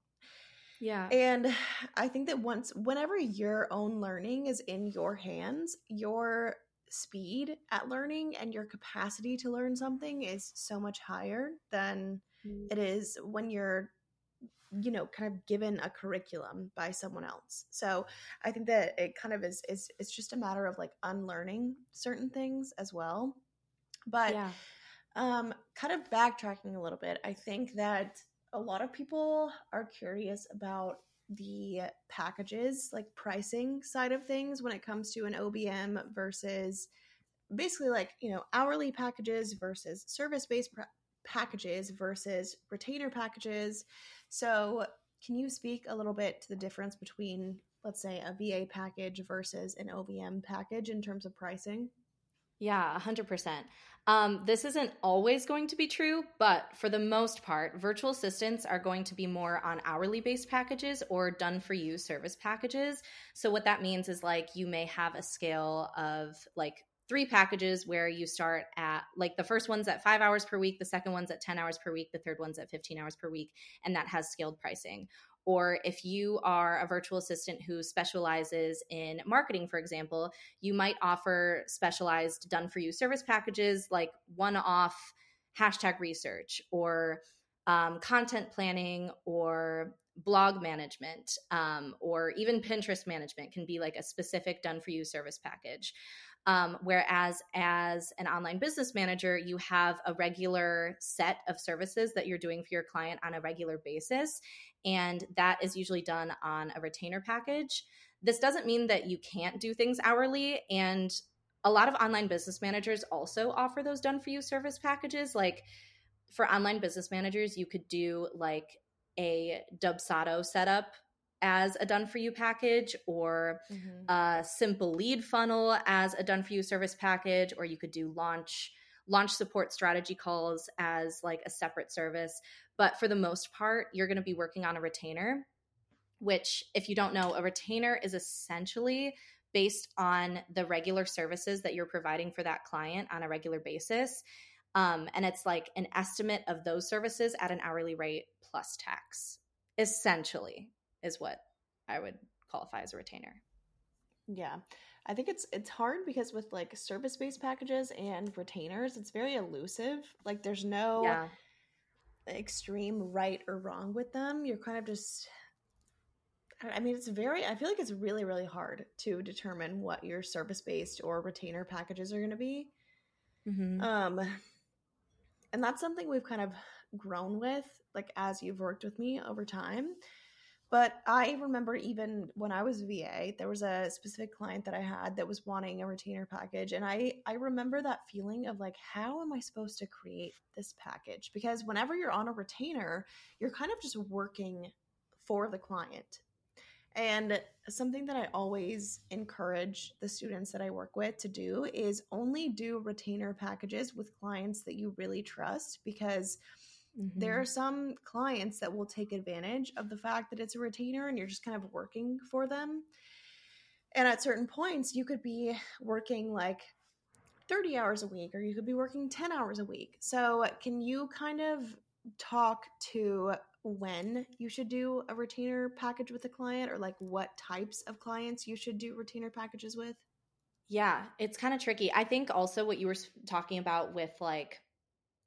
Yeah. And I think that once, whenever your own learning is in your hands, your speed at learning and your capacity to learn something is so much higher than mm. it is when you're you know kind of given a curriculum by someone else so i think that it kind of is is it's just a matter of like unlearning certain things as well but yeah. um kind of backtracking a little bit i think that a lot of people are curious about the packages, like pricing side of things when it comes to an OBM versus basically like, you know, hourly packages versus service based pr- packages versus retainer packages. So, can you speak a little bit to the difference between, let's say, a VA package versus an OBM package in terms of pricing? Yeah, 100%. Um, this isn't always going to be true, but for the most part, virtual assistants are going to be more on hourly based packages or done for you service packages. So, what that means is like you may have a scale of like three packages where you start at like the first one's at five hours per week, the second one's at 10 hours per week, the third one's at 15 hours per week, and that has scaled pricing. Or if you are a virtual assistant who specializes in marketing, for example, you might offer specialized done for you service packages like one off hashtag research or um, content planning or blog management um, or even Pinterest management can be like a specific done for you service package. Um, whereas as an online business manager, you have a regular set of services that you're doing for your client on a regular basis. And that is usually done on a retainer package. This doesn't mean that you can't do things hourly. And a lot of online business managers also offer those done for you service packages. Like for online business managers, you could do like a Dubsado setup as a done for you package or mm-hmm. a simple lead funnel as a done for you service package or you could do launch launch support strategy calls as like a separate service but for the most part you're going to be working on a retainer which if you don't know a retainer is essentially based on the regular services that you're providing for that client on a regular basis um, and it's like an estimate of those services at an hourly rate plus tax essentially is what I would qualify as a retainer. Yeah. I think it's it's hard because with like service-based packages and retainers, it's very elusive. Like there's no yeah. extreme right or wrong with them. You're kind of just I mean, it's very, I feel like it's really, really hard to determine what your service based or retainer packages are going to be. Mm-hmm. Um, and that's something we've kind of grown with, like, as you've worked with me over time. But I remember even when I was VA, there was a specific client that I had that was wanting a retainer package. And I, I remember that feeling of like, how am I supposed to create this package? Because whenever you're on a retainer, you're kind of just working for the client. And something that I always encourage the students that I work with to do is only do retainer packages with clients that you really trust because Mm-hmm. There are some clients that will take advantage of the fact that it's a retainer and you're just kind of working for them. And at certain points, you could be working like 30 hours a week or you could be working 10 hours a week. So, can you kind of talk to when you should do a retainer package with a client or like what types of clients you should do retainer packages with? Yeah, it's kind of tricky. I think also what you were talking about with like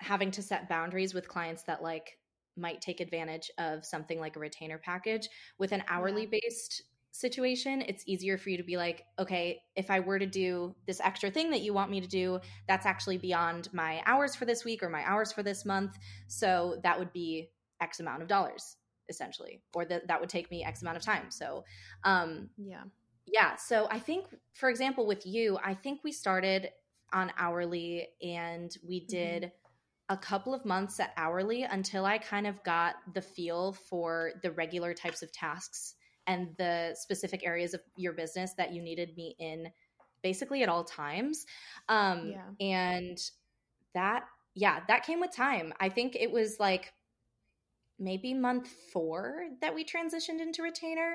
having to set boundaries with clients that like might take advantage of something like a retainer package with an hourly based situation, it's easier for you to be like, okay, if I were to do this extra thing that you want me to do, that's actually beyond my hours for this week or my hours for this month. So that would be X amount of dollars essentially, or that that would take me X amount of time. So, um, yeah. Yeah. So I think, for example, with you, I think we started on hourly and we mm-hmm. did mm-hmm. A couple of months at hourly until I kind of got the feel for the regular types of tasks and the specific areas of your business that you needed me in basically at all times. Um, yeah. And that, yeah, that came with time. I think it was like maybe month four that we transitioned into retainer.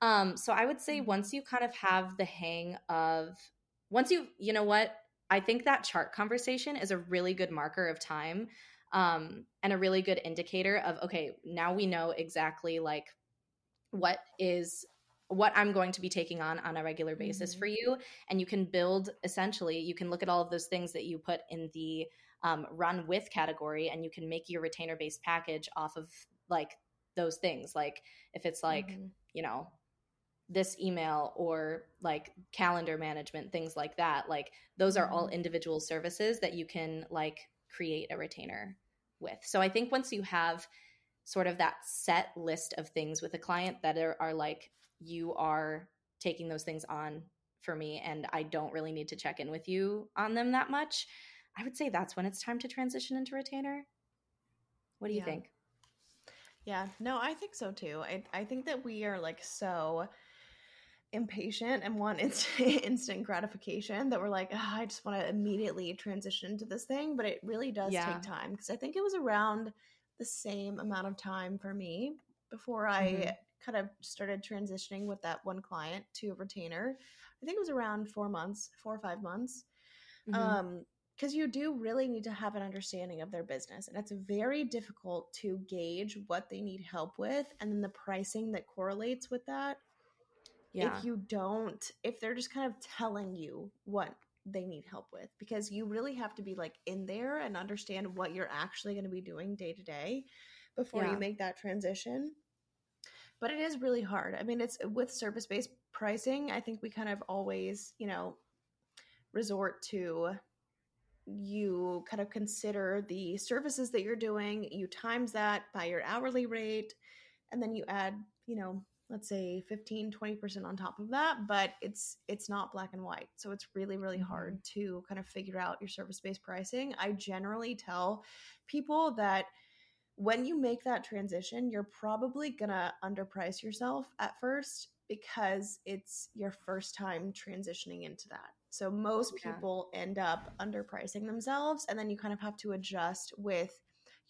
Um, so I would say mm-hmm. once you kind of have the hang of, once you, you know what, I think that chart conversation is a really good marker of time um, and a really good indicator of, okay, now we know exactly like what is what I'm going to be taking on on a regular basis mm-hmm. for you. And you can build essentially, you can look at all of those things that you put in the um, run with category and you can make your retainer based package off of like those things. Like if it's like, mm-hmm. you know, this email or like calendar management, things like that, like those are all mm-hmm. individual services that you can like create a retainer with. So I think once you have sort of that set list of things with a client that are, are like you are taking those things on for me and I don't really need to check in with you on them that much, I would say that's when it's time to transition into retainer. What do you yeah. think? Yeah, no, I think so too. I, I think that we are like so impatient and want instant, instant gratification that we're like, oh, I just want to immediately transition to this thing. But it really does yeah. take time because I think it was around the same amount of time for me before I mm-hmm. kind of started transitioning with that one client to a retainer. I think it was around four months, four or five months. Mm-hmm. Um, because you do really need to have an understanding of their business and it's very difficult to gauge what they need help with and then the pricing that correlates with that yeah. if you don't if they're just kind of telling you what they need help with because you really have to be like in there and understand what you're actually going to be doing day to day before yeah. you make that transition. But it is really hard. I mean, it's with service based pricing, I think we kind of always, you know, resort to you kind of consider the services that you're doing, you times that by your hourly rate, and then you add, you know, let's say 15 20% on top of that but it's it's not black and white so it's really really mm-hmm. hard to kind of figure out your service based pricing i generally tell people that when you make that transition you're probably going to underprice yourself at first because it's your first time transitioning into that so most yeah. people end up underpricing themselves and then you kind of have to adjust with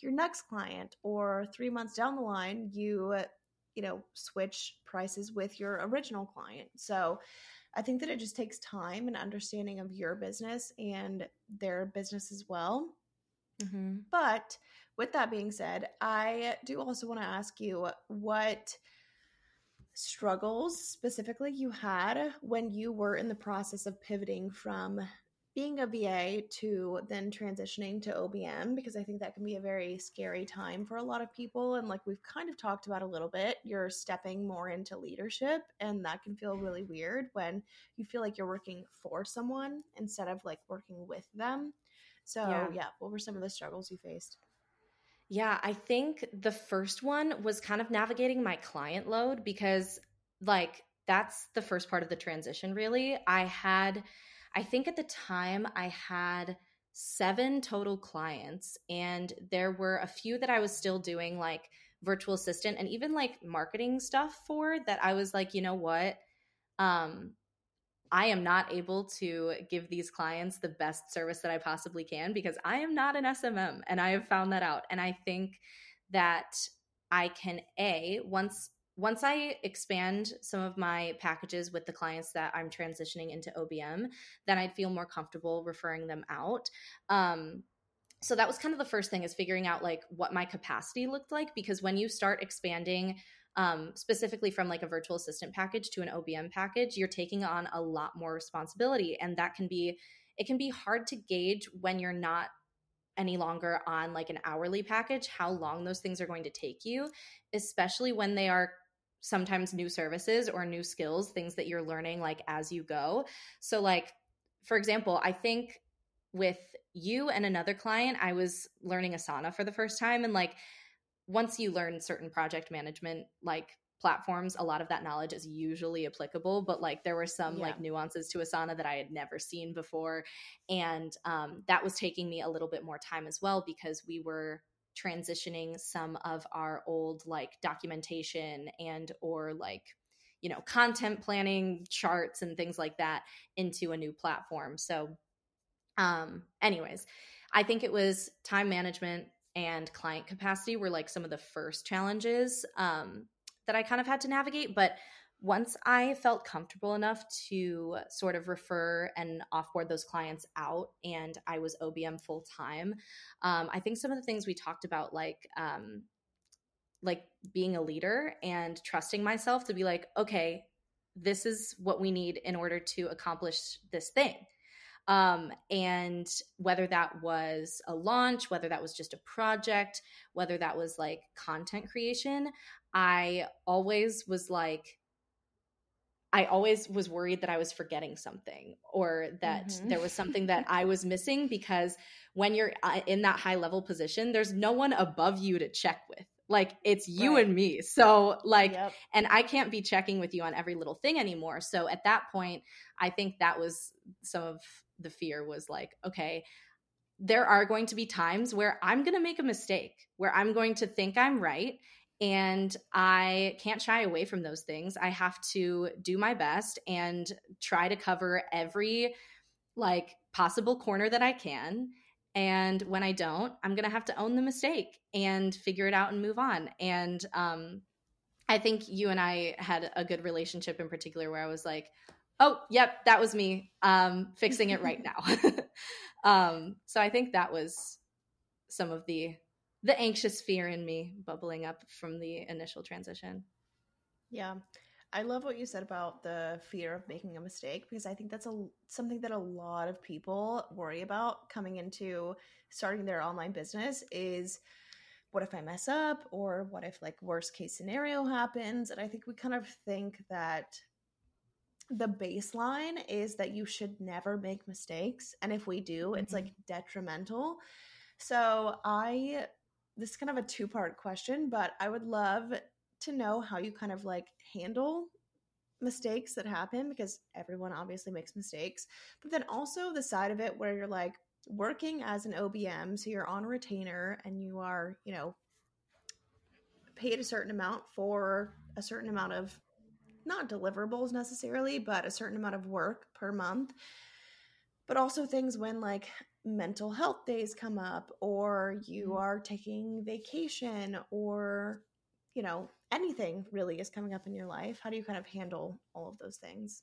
your next client or 3 months down the line you you know, switch prices with your original client. So I think that it just takes time and understanding of your business and their business as well. Mm-hmm. But with that being said, I do also want to ask you what struggles specifically you had when you were in the process of pivoting from being a VA to then transitioning to OBM because I think that can be a very scary time for a lot of people. And like we've kind of talked about a little bit, you're stepping more into leadership, and that can feel really weird when you feel like you're working for someone instead of like working with them. So, yeah, yeah what were some of the struggles you faced? Yeah, I think the first one was kind of navigating my client load because, like, that's the first part of the transition, really. I had I think at the time I had seven total clients, and there were a few that I was still doing like virtual assistant and even like marketing stuff for that I was like, you know what? Um, I am not able to give these clients the best service that I possibly can because I am not an SMM and I have found that out. And I think that I can A, once once I expand some of my packages with the clients that I'm transitioning into OBM, then I'd feel more comfortable referring them out. Um, so that was kind of the first thing is figuring out like what my capacity looked like because when you start expanding um, specifically from like a virtual assistant package to an OBM package, you're taking on a lot more responsibility, and that can be it can be hard to gauge when you're not any longer on like an hourly package how long those things are going to take you especially when they are sometimes new services or new skills, things that you're learning like as you go. So like for example, I think with you and another client, I was learning Asana for the first time and like once you learn certain project management like platforms a lot of that knowledge is usually applicable but like there were some yeah. like nuances to asana that i had never seen before and um, that was taking me a little bit more time as well because we were transitioning some of our old like documentation and or like you know content planning charts and things like that into a new platform so um anyways i think it was time management and client capacity were like some of the first challenges um that I kind of had to navigate. But once I felt comfortable enough to sort of refer and offboard those clients out, and I was OBM full time, um, I think some of the things we talked about, like um, like being a leader and trusting myself to be like, okay, this is what we need in order to accomplish this thing. Um, and whether that was a launch, whether that was just a project, whether that was like content creation, I always was like, I always was worried that I was forgetting something or that mm-hmm. there was something that I was missing because when you're uh, in that high level position, there's no one above you to check with. Like it's you right. and me. So, like, yep. and I can't be checking with you on every little thing anymore. So, at that point, I think that was some of the fear was like, okay, there are going to be times where I'm going to make a mistake, where I'm going to think I'm right and I can't shy away from those things. I have to do my best and try to cover every like possible corner that I can. And when I don't, I'm going to have to own the mistake and figure it out and move on. And um, I think you and I had a good relationship in particular where I was like, oh, yep, that was me um, fixing it right now. um, so I think that was some of the the anxious fear in me bubbling up from the initial transition. Yeah. I love what you said about the fear of making a mistake because I think that's a something that a lot of people worry about coming into starting their online business is what if I mess up or what if like worst case scenario happens and I think we kind of think that the baseline is that you should never make mistakes and if we do it's mm-hmm. like detrimental so I this is kind of a two part question, but I would love to know how you kind of like handle mistakes that happen because everyone obviously makes mistakes. But then also the side of it where you're like working as an OBM, so you're on a retainer and you are, you know, paid a certain amount for a certain amount of not deliverables necessarily, but a certain amount of work per month. But also things when like mental health days come up or you mm-hmm. are taking vacation or you know anything really is coming up in your life how do you kind of handle all of those things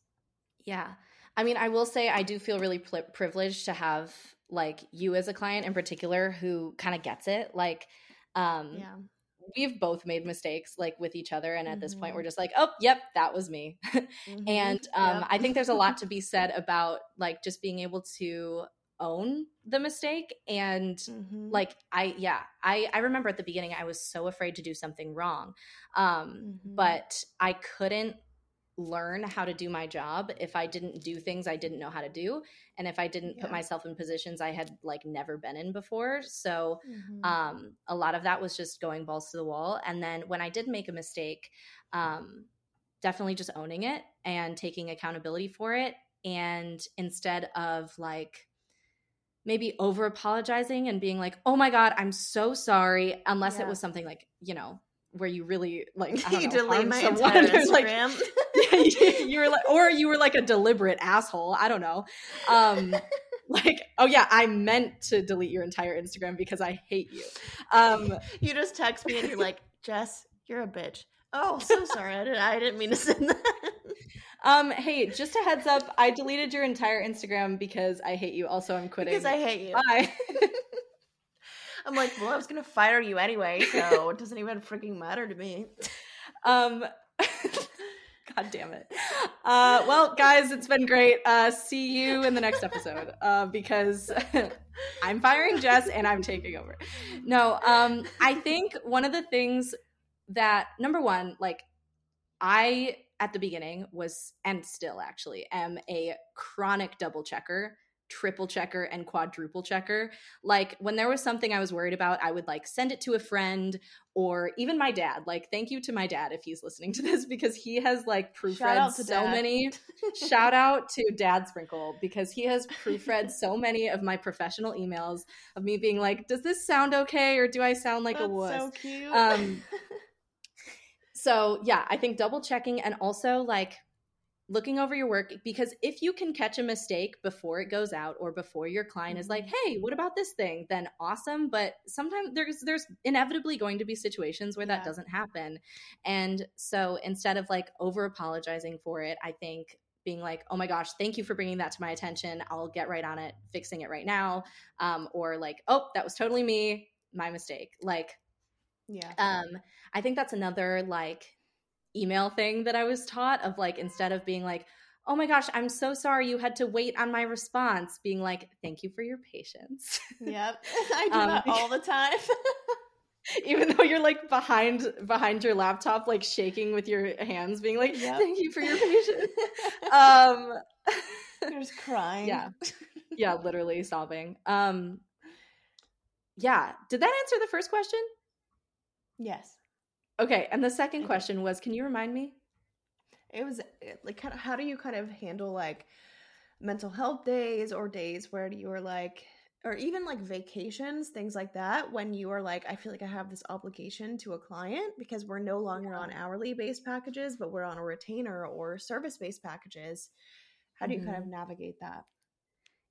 yeah i mean i will say i do feel really pl- privileged to have like you as a client in particular who kind of gets it like um yeah we've both made mistakes like with each other and at mm-hmm. this point we're mm-hmm. just like oh yep that was me mm-hmm. and um, yep. i think there's a lot to be said about like just being able to own the mistake and mm-hmm. like i yeah i i remember at the beginning i was so afraid to do something wrong um mm-hmm. but i couldn't learn how to do my job if i didn't do things i didn't know how to do and if i didn't yeah. put myself in positions i had like never been in before so mm-hmm. um a lot of that was just going balls to the wall and then when i did make a mistake um definitely just owning it and taking accountability for it and instead of like maybe over apologizing and being like, "Oh my god, I'm so sorry," unless yeah. it was something like you know where you really like I don't you delete my someone Instagram. like you were like, or you were like a deliberate asshole. I don't know. Um, like, oh yeah, I meant to delete your entire Instagram because I hate you. Um, you just text me and you're like, Jess, you're a bitch. Oh, so sorry. I didn't. I didn't mean to send that. Um, hey, just a heads up, I deleted your entire Instagram because I hate you. Also, I'm quitting. Because I hate you. Bye. I'm like, well, I was gonna fire you anyway, so it doesn't even freaking matter to me. Um God damn it. Uh, well, guys, it's been great. Uh, see you in the next episode uh, because I'm firing Jess and I'm taking over. No, um, I think one of the things that, number one, like I at the beginning was and still actually am a chronic double checker triple checker and quadruple checker. Like when there was something I was worried about, I would like send it to a friend or even my dad. Like thank you to my dad if he's listening to this because he has like proofread so dad. many. shout out to Dad Sprinkle because he has proofread so many of my professional emails of me being like, "Does this sound okay or do I sound like That's a wuss?" So cute. Um so yeah, I think double checking and also like looking over your work because if you can catch a mistake before it goes out or before your client is like mm-hmm. hey what about this thing? then awesome but sometimes there's there's inevitably going to be situations where yeah. that doesn't happen. And so instead of like over apologizing for it i think being like oh my gosh thank you for bringing that to my attention. I'll get right on it fixing it right now. Um, or like oh that was totally me. My mistake. Like yeah. um i think that's another like email thing that I was taught of like instead of being like, oh my gosh, I'm so sorry you had to wait on my response, being like, thank you for your patience. Yep. I do um, that all the time. even though you're like behind behind your laptop, like shaking with your hands, being like, yep. thank you for your patience. um just crying. Yeah. Yeah, literally sobbing. Um yeah. Did that answer the first question? Yes. Okay, and the second question was, can you remind me? It was like kind of how do you kind of handle like mental health days or days where you are like or even like vacations, things like that, when you are like, I feel like I have this obligation to a client because we're no longer yeah. on hourly based packages, but we're on a retainer or service based packages. How do you mm-hmm. kind of mm-hmm. navigate that?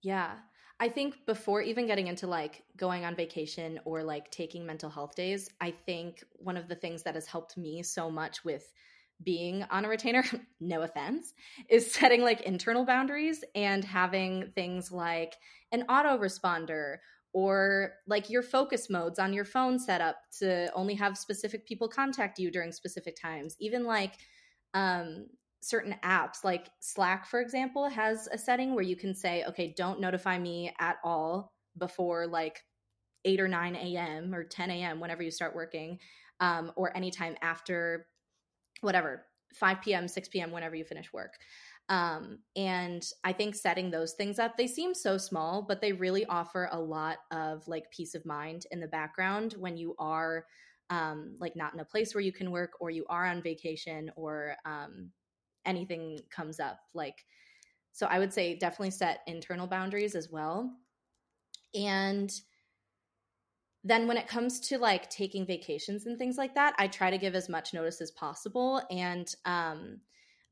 Yeah. I think before even getting into like going on vacation or like taking mental health days, I think one of the things that has helped me so much with being on a retainer, no offense, is setting like internal boundaries and having things like an autoresponder or like your focus modes on your phone set up to only have specific people contact you during specific times. Even like um certain apps like slack for example has a setting where you can say okay don't notify me at all before like 8 or 9 a.m or 10 a.m whenever you start working um, or anytime after whatever 5 p.m 6 p.m whenever you finish work. Um, and i think setting those things up they seem so small but they really offer a lot of like peace of mind in the background when you are um, like not in a place where you can work or you are on vacation or um, anything comes up like so i would say definitely set internal boundaries as well and then when it comes to like taking vacations and things like that i try to give as much notice as possible and um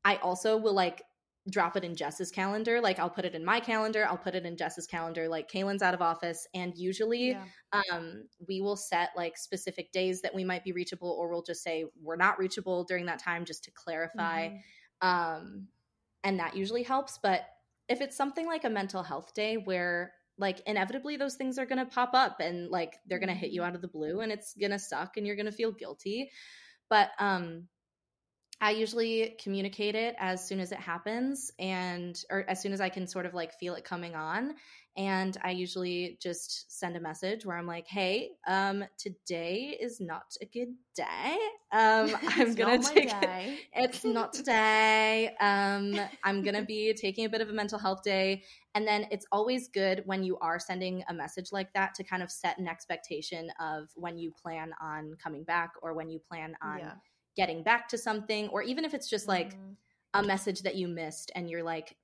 i also will like drop it in Jess's calendar. Like I'll put it in my calendar, I'll put it in Jess's calendar. Like Kailyn's out of office, and usually yeah. um, we will set like specific days that we might be reachable, or we'll just say we're not reachable during that time just to clarify. Mm-hmm. Um, and that usually helps. But if it's something like a mental health day where like inevitably those things are going to pop up and like they're going to hit you mm-hmm. out of the blue and it's going to suck and you're going to feel guilty. But um I usually communicate it as soon as it happens and or as soon as I can sort of like feel it coming on and I usually just send a message where I'm like, "Hey, um today is not a good day. Um I'm going to take it, It's not today. Um I'm going to be taking a bit of a mental health day." And then it's always good when you are sending a message like that to kind of set an expectation of when you plan on coming back or when you plan on yeah getting back to something or even if it's just like mm-hmm. a message that you missed and you're like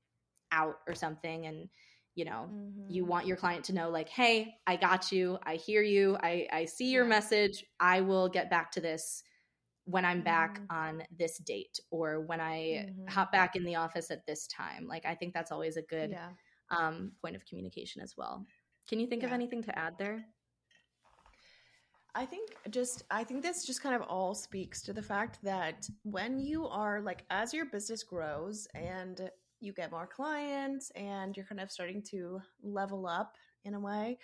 out or something and you know mm-hmm. you want your client to know like hey i got you i hear you i i see your yeah. message i will get back to this when i'm back mm-hmm. on this date or when i mm-hmm. hop back in the office at this time like i think that's always a good yeah. um, point of communication as well can you think yeah. of anything to add there I think just I think this just kind of all speaks to the fact that when you are like as your business grows and you get more clients and you're kind of starting to level up in a way,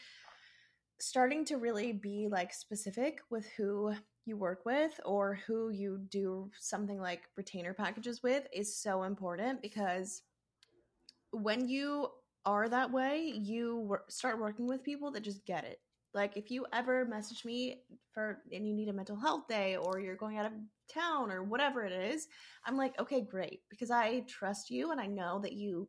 starting to really be like specific with who you work with or who you do something like retainer packages with is so important because when you are that way, you start working with people that just get it Like if you ever message me for and you need a mental health day or you're going out of town or whatever it is, I'm like, okay, great, because I trust you and I know that you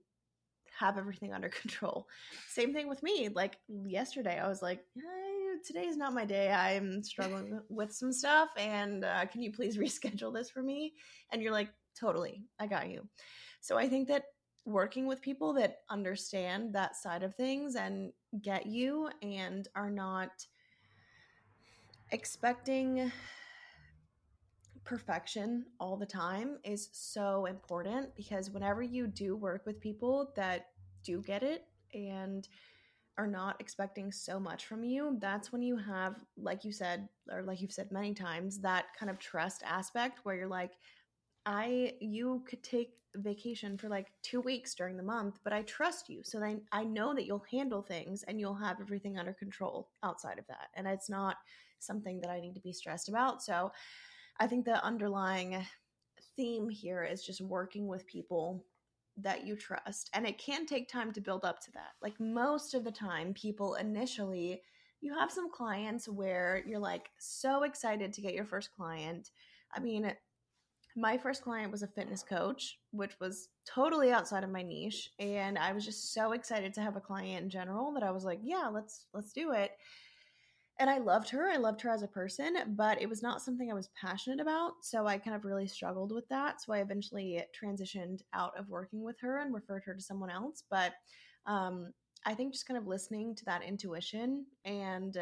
have everything under control. Same thing with me. Like yesterday, I was like, hey, today is not my day. I'm struggling with some stuff, and uh, can you please reschedule this for me? And you're like, totally, I got you. So I think that working with people that understand that side of things and get you and are not expecting perfection all the time is so important because whenever you do work with people that do get it and are not expecting so much from you, that's when you have, like you said, or like you've said many times, that kind of trust aspect where you're like, I, you could take vacation for like two weeks during the month, but I trust you. So then I know that you'll handle things and you'll have everything under control outside of that. And it's not something that I need to be stressed about. So I think the underlying theme here is just working with people that you trust. And it can take time to build up to that. Like most of the time, people initially, you have some clients where you're like so excited to get your first client. I mean, my first client was a fitness coach, which was totally outside of my niche, and I was just so excited to have a client in general that I was like, yeah, let's let's do it and I loved her. I loved her as a person, but it was not something I was passionate about. So I kind of really struggled with that. So I eventually transitioned out of working with her and referred her to someone else. But um, I think just kind of listening to that intuition and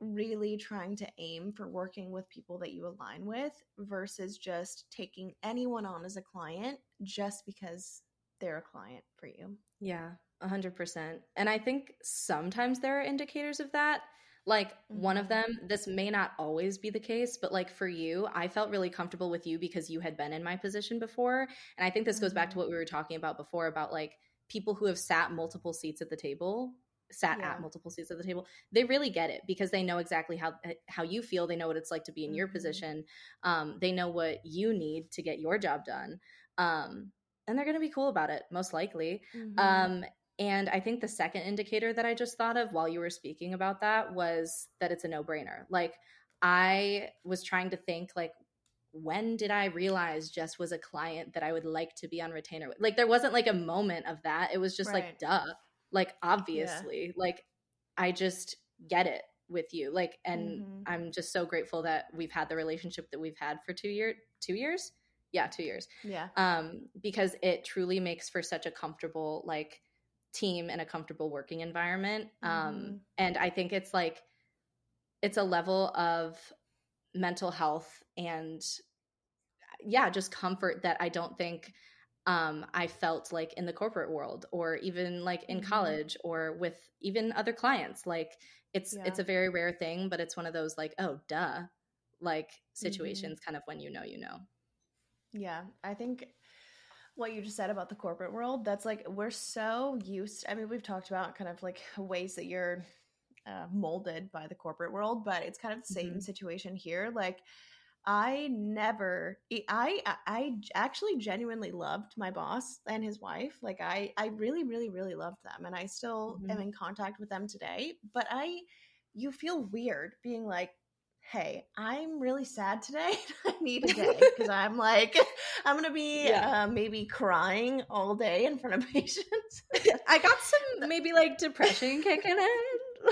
really trying to aim for working with people that you align with versus just taking anyone on as a client just because they're a client for you. Yeah, 100%. And I think sometimes there are indicators of that like mm-hmm. one of mm-hmm. them, this may not always be the case, but like for you, I felt really comfortable with you because you had been in my position before. And I think this goes back to mm-hmm. what we were talking about before about like people who have sat multiple seats at the table sat yeah. at multiple seats at the table they really get it because they know exactly how how you feel they know what it's like to be in mm-hmm. your position um, they know what you need to get your job done um, and they're going to be cool about it most likely mm-hmm. um, and I think the second indicator that I just thought of while you were speaking about that was that it's a no brainer. Like, I was trying to think, like, when did I realize Jess was a client that I would like to be on retainer with? Like, there wasn't like a moment of that. It was just right. like, duh. Like, obviously, yeah. like, I just get it with you. Like, and mm-hmm. I'm just so grateful that we've had the relationship that we've had for two year, two years. Yeah, two years. Yeah. Um, because it truly makes for such a comfortable, like, team and a comfortable working environment. Um, mm-hmm. Um, and I think it's like, it's a level of mental health and, yeah, just comfort that I don't think um, I felt like in the corporate world or even like in mm-hmm. college or with even other clients. Like, it's yeah. it's a very rare thing, but it's one of those like, oh, duh, like mm-hmm. situations, mm-hmm. kind of when you know, you know. Yeah, I think what you just said about the corporate world that's like we're so used i mean we've talked about kind of like ways that you're uh, molded by the corporate world but it's kind of the same mm-hmm. situation here like i never i i actually genuinely loved my boss and his wife like i i really really really loved them and i still mm-hmm. am in contact with them today but i you feel weird being like hey, I'm really sad today. I need a day because I'm like, I'm going to be yeah. uh, maybe crying all day in front of patients. I got some maybe like depression kicking in.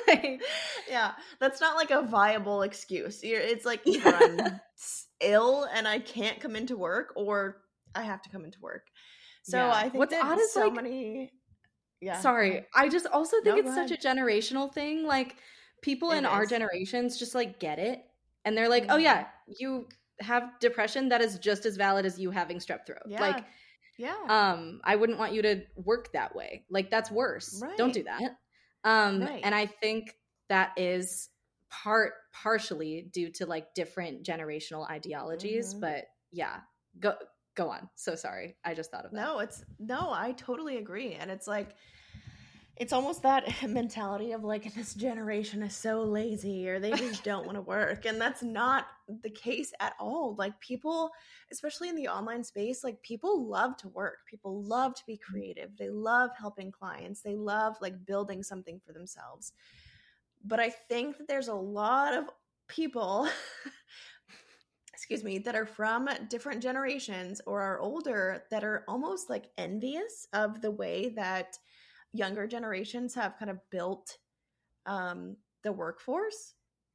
Like, yeah, that's not like a viable excuse. It's like either I'm ill and I can't come into work or I have to come into work. So yeah. I think What's that so like, many. Yeah. Sorry. I just also think no, it's such a generational thing. Like, people it in is. our generations just like get it and they're like oh yeah mm-hmm. you have depression that is just as valid as you having strep throat yeah. like yeah um i wouldn't want you to work that way like that's worse right. don't do that um right. and i think that is part partially due to like different generational ideologies mm-hmm. but yeah go go on so sorry i just thought of that no it's no i totally agree and it's like it's almost that mentality of like this generation is so lazy or they just don't want to work and that's not the case at all. Like people especially in the online space like people love to work. People love to be mm-hmm. creative. They love helping clients. They love like building something for themselves. But I think that there's a lot of people excuse me, that are from different generations or are older that are almost like envious of the way that younger generations have kind of built um, the workforce.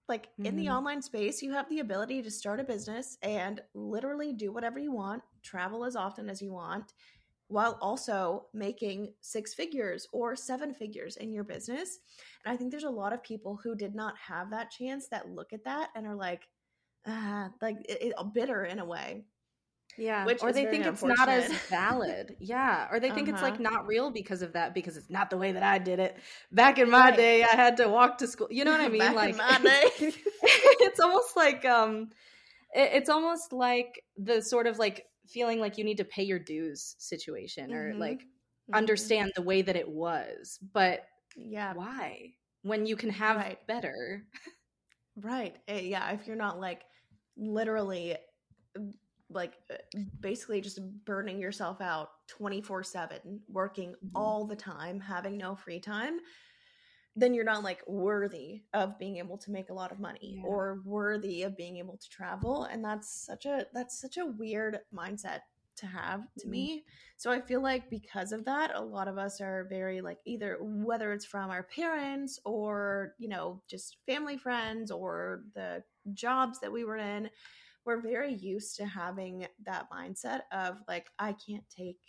Like mm-hmm. in the mm-hmm. online space, you have the ability to start a business and literally do whatever you want, travel as often as you want, while also making six figures or seven figures in your business. And I think there's a lot of people who did not have that chance that look at that and are like, uh, like it, it, bitter in a way. Yeah, Which or they think it's not as valid. yeah, or they think uh-huh. it's like uh-huh. not real because of that because it's not the way that I did it. Back in my right. day, I had to walk to school. You know what I mean? Back like my day. it's almost like um it, it's almost like the sort of like feeling like you need to pay your dues situation or mm-hmm. like mm-hmm. understand the way that it was. But yeah. Why? When you can have right. better. right. Eh, yeah, if you're not like literally like uh, basically just burning yourself out 24 7 working mm-hmm. all the time having no free time then you're not like worthy of being able to make a lot of money yeah. or worthy of being able to travel and that's such a that's such a weird mindset to have to mm-hmm. me so i feel like because of that a lot of us are very like either whether it's from our parents or you know just family friends or the jobs that we were in we're very used to having that mindset of like i can't take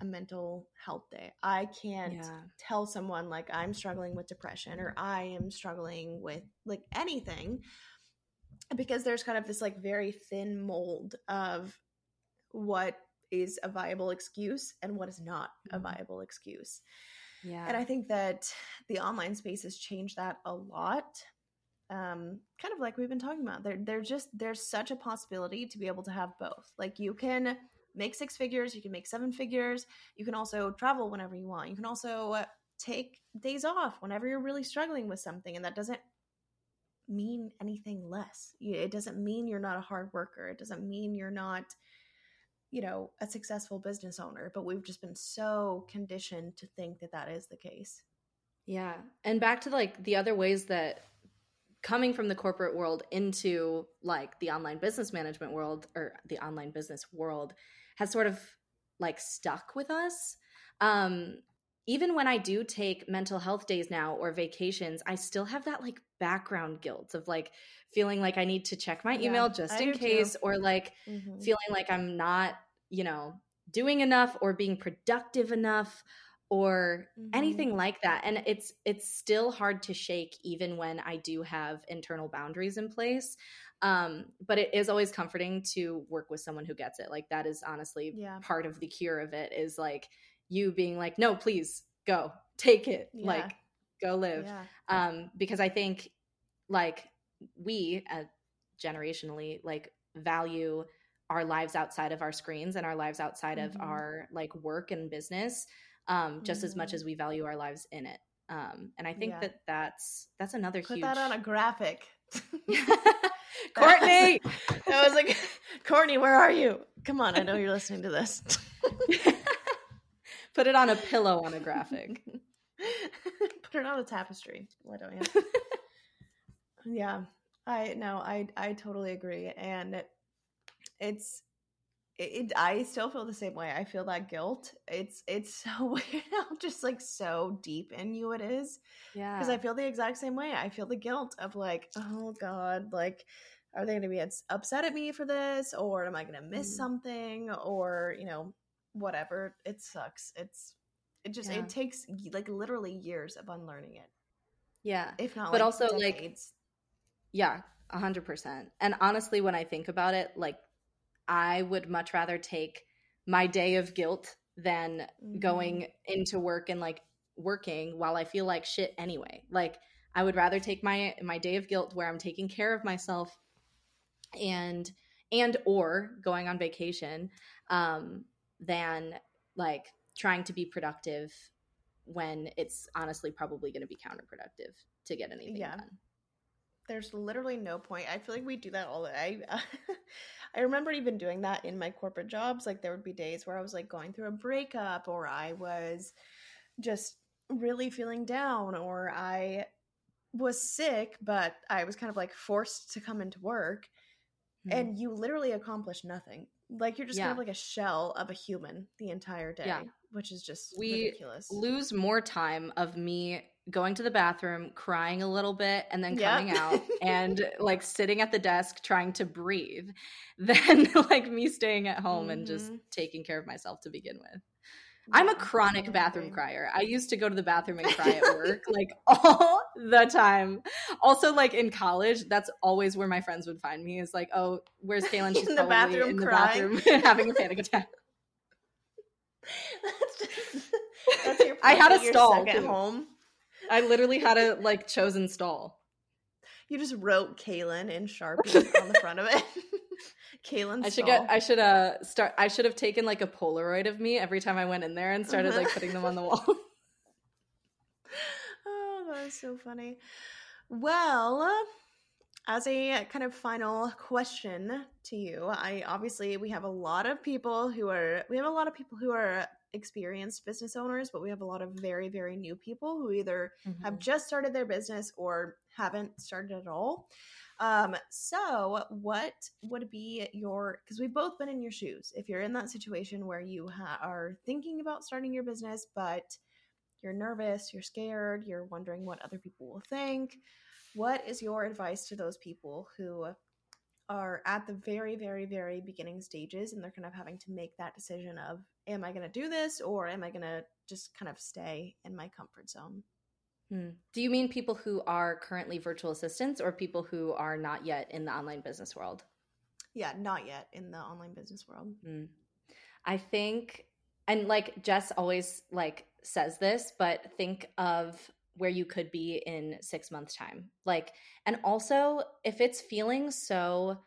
a mental health day i can't yeah. tell someone like i'm struggling with depression or i am struggling with like anything because there's kind of this like very thin mold of what is a viable excuse and what is not a mm-hmm. viable excuse yeah and i think that the online space has changed that a lot um, kind of like we've been talking about. There, there's just there's such a possibility to be able to have both. Like you can make six figures, you can make seven figures. You can also travel whenever you want. You can also take days off whenever you're really struggling with something, and that doesn't mean anything less. It doesn't mean you're not a hard worker. It doesn't mean you're not, you know, a successful business owner. But we've just been so conditioned to think that that is the case. Yeah. And back to like the other ways that coming from the corporate world into like the online business management world or the online business world has sort of like stuck with us um even when i do take mental health days now or vacations i still have that like background guilt of like feeling like i need to check my email yeah, just in case too. or like mm-hmm. feeling like i'm not you know doing enough or being productive enough or mm-hmm. anything like that and it's it's still hard to shake even when i do have internal boundaries in place um, but it is always comforting to work with someone who gets it like that is honestly yeah. part of the cure of it is like you being like no please go take it yeah. like go live yeah. um, because i think like we uh, generationally like value our lives outside of our screens and our lives outside mm-hmm. of our like work and business um, just mm-hmm. as much mm-hmm. as we value our lives in it. Um, and I think yeah. that that's that's another Put huge. that on a graphic. Courtney, I was like, Courtney, where are you? Come on, I know you're listening to this. Put it on a pillow on a graphic. Put it on a tapestry. Why don't you? yeah, I no, I I totally agree, and it's it, I still feel the same way. I feel that guilt. It's it's so weird how just like so deep in you it is. Yeah. Because I feel the exact same way. I feel the guilt of like, oh God, like, are they going to be upset at me for this, or am I going to miss mm. something, or you know, whatever. It sucks. It's it just yeah. it takes like literally years of unlearning it. Yeah. If not, but like, also decades. like, yeah, a hundred percent. And honestly, when I think about it, like I would much rather take my day of guilt than mm-hmm. going into work and like working while I feel like shit anyway. Like I would rather take my my day of guilt where I'm taking care of myself and and or going on vacation um than like trying to be productive when it's honestly probably going to be counterproductive to get anything yeah. done there's literally no point. I feel like we do that all the I I remember even doing that in my corporate jobs. Like there would be days where I was like going through a breakup or I was just really feeling down or I was sick, but I was kind of like forced to come into work, mm-hmm. and you literally accomplished nothing. Like you're just yeah. kind of like a shell of a human the entire day, yeah. which is just we ridiculous. lose more time of me going to the bathroom, crying a little bit, and then coming yep. out and like sitting at the desk trying to breathe than like me staying at home mm-hmm. and just mm-hmm. taking care of myself to begin with. I'm a chronic bathroom crier. I used to go to the bathroom and cry at work like all the time. Also, like in college, that's always where my friends would find me. Is like, oh, where's Kailyn? She's in the bathroom in the crying. bathroom having a panic attack. that's just that's your. I had a stall at home. I literally had a like chosen stall. You just wrote Kailyn in Sharpie on the front of it. Kailyn. I should get. I should uh start. I should have taken like a Polaroid of me every time I went in there and started like putting them on the wall. oh, that is so funny. Well, as a kind of final question to you, I obviously we have a lot of people who are we have a lot of people who are experienced business owners, but we have a lot of very very new people who either mm-hmm. have just started their business or haven't started at all. Um, so what would be your because we've both been in your shoes. If you're in that situation where you ha- are thinking about starting your business, but you're nervous, you're scared, you're wondering what other people will think, what is your advice to those people who are at the very, very, very beginning stages and they're kind of having to make that decision of, am I going to do this or am I going to just kind of stay in my comfort zone? Hmm. Do you mean people who are currently virtual assistants or people who are not yet in the online business world? Yeah, not yet in the online business world. Hmm. I think and like Jess always like says this, but think of where you could be in 6 months time. Like and also if it's feeling so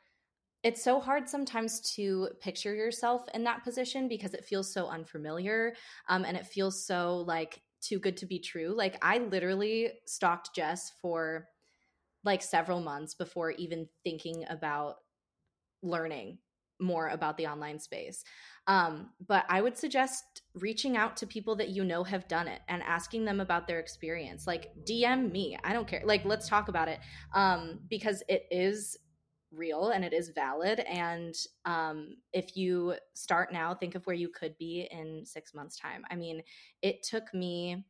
it's so hard sometimes to picture yourself in that position because it feels so unfamiliar um, and it feels so like too good to be true. Like I literally stalked Jess for like several months before even thinking about learning more about the online space. Um, but I would suggest reaching out to people that you know have done it and asking them about their experience. Like DM me. I don't care. Like let's talk about it. Um, because it is real and it is valid. And um, if you start now, think of where you could be in six months' time. I mean, it took me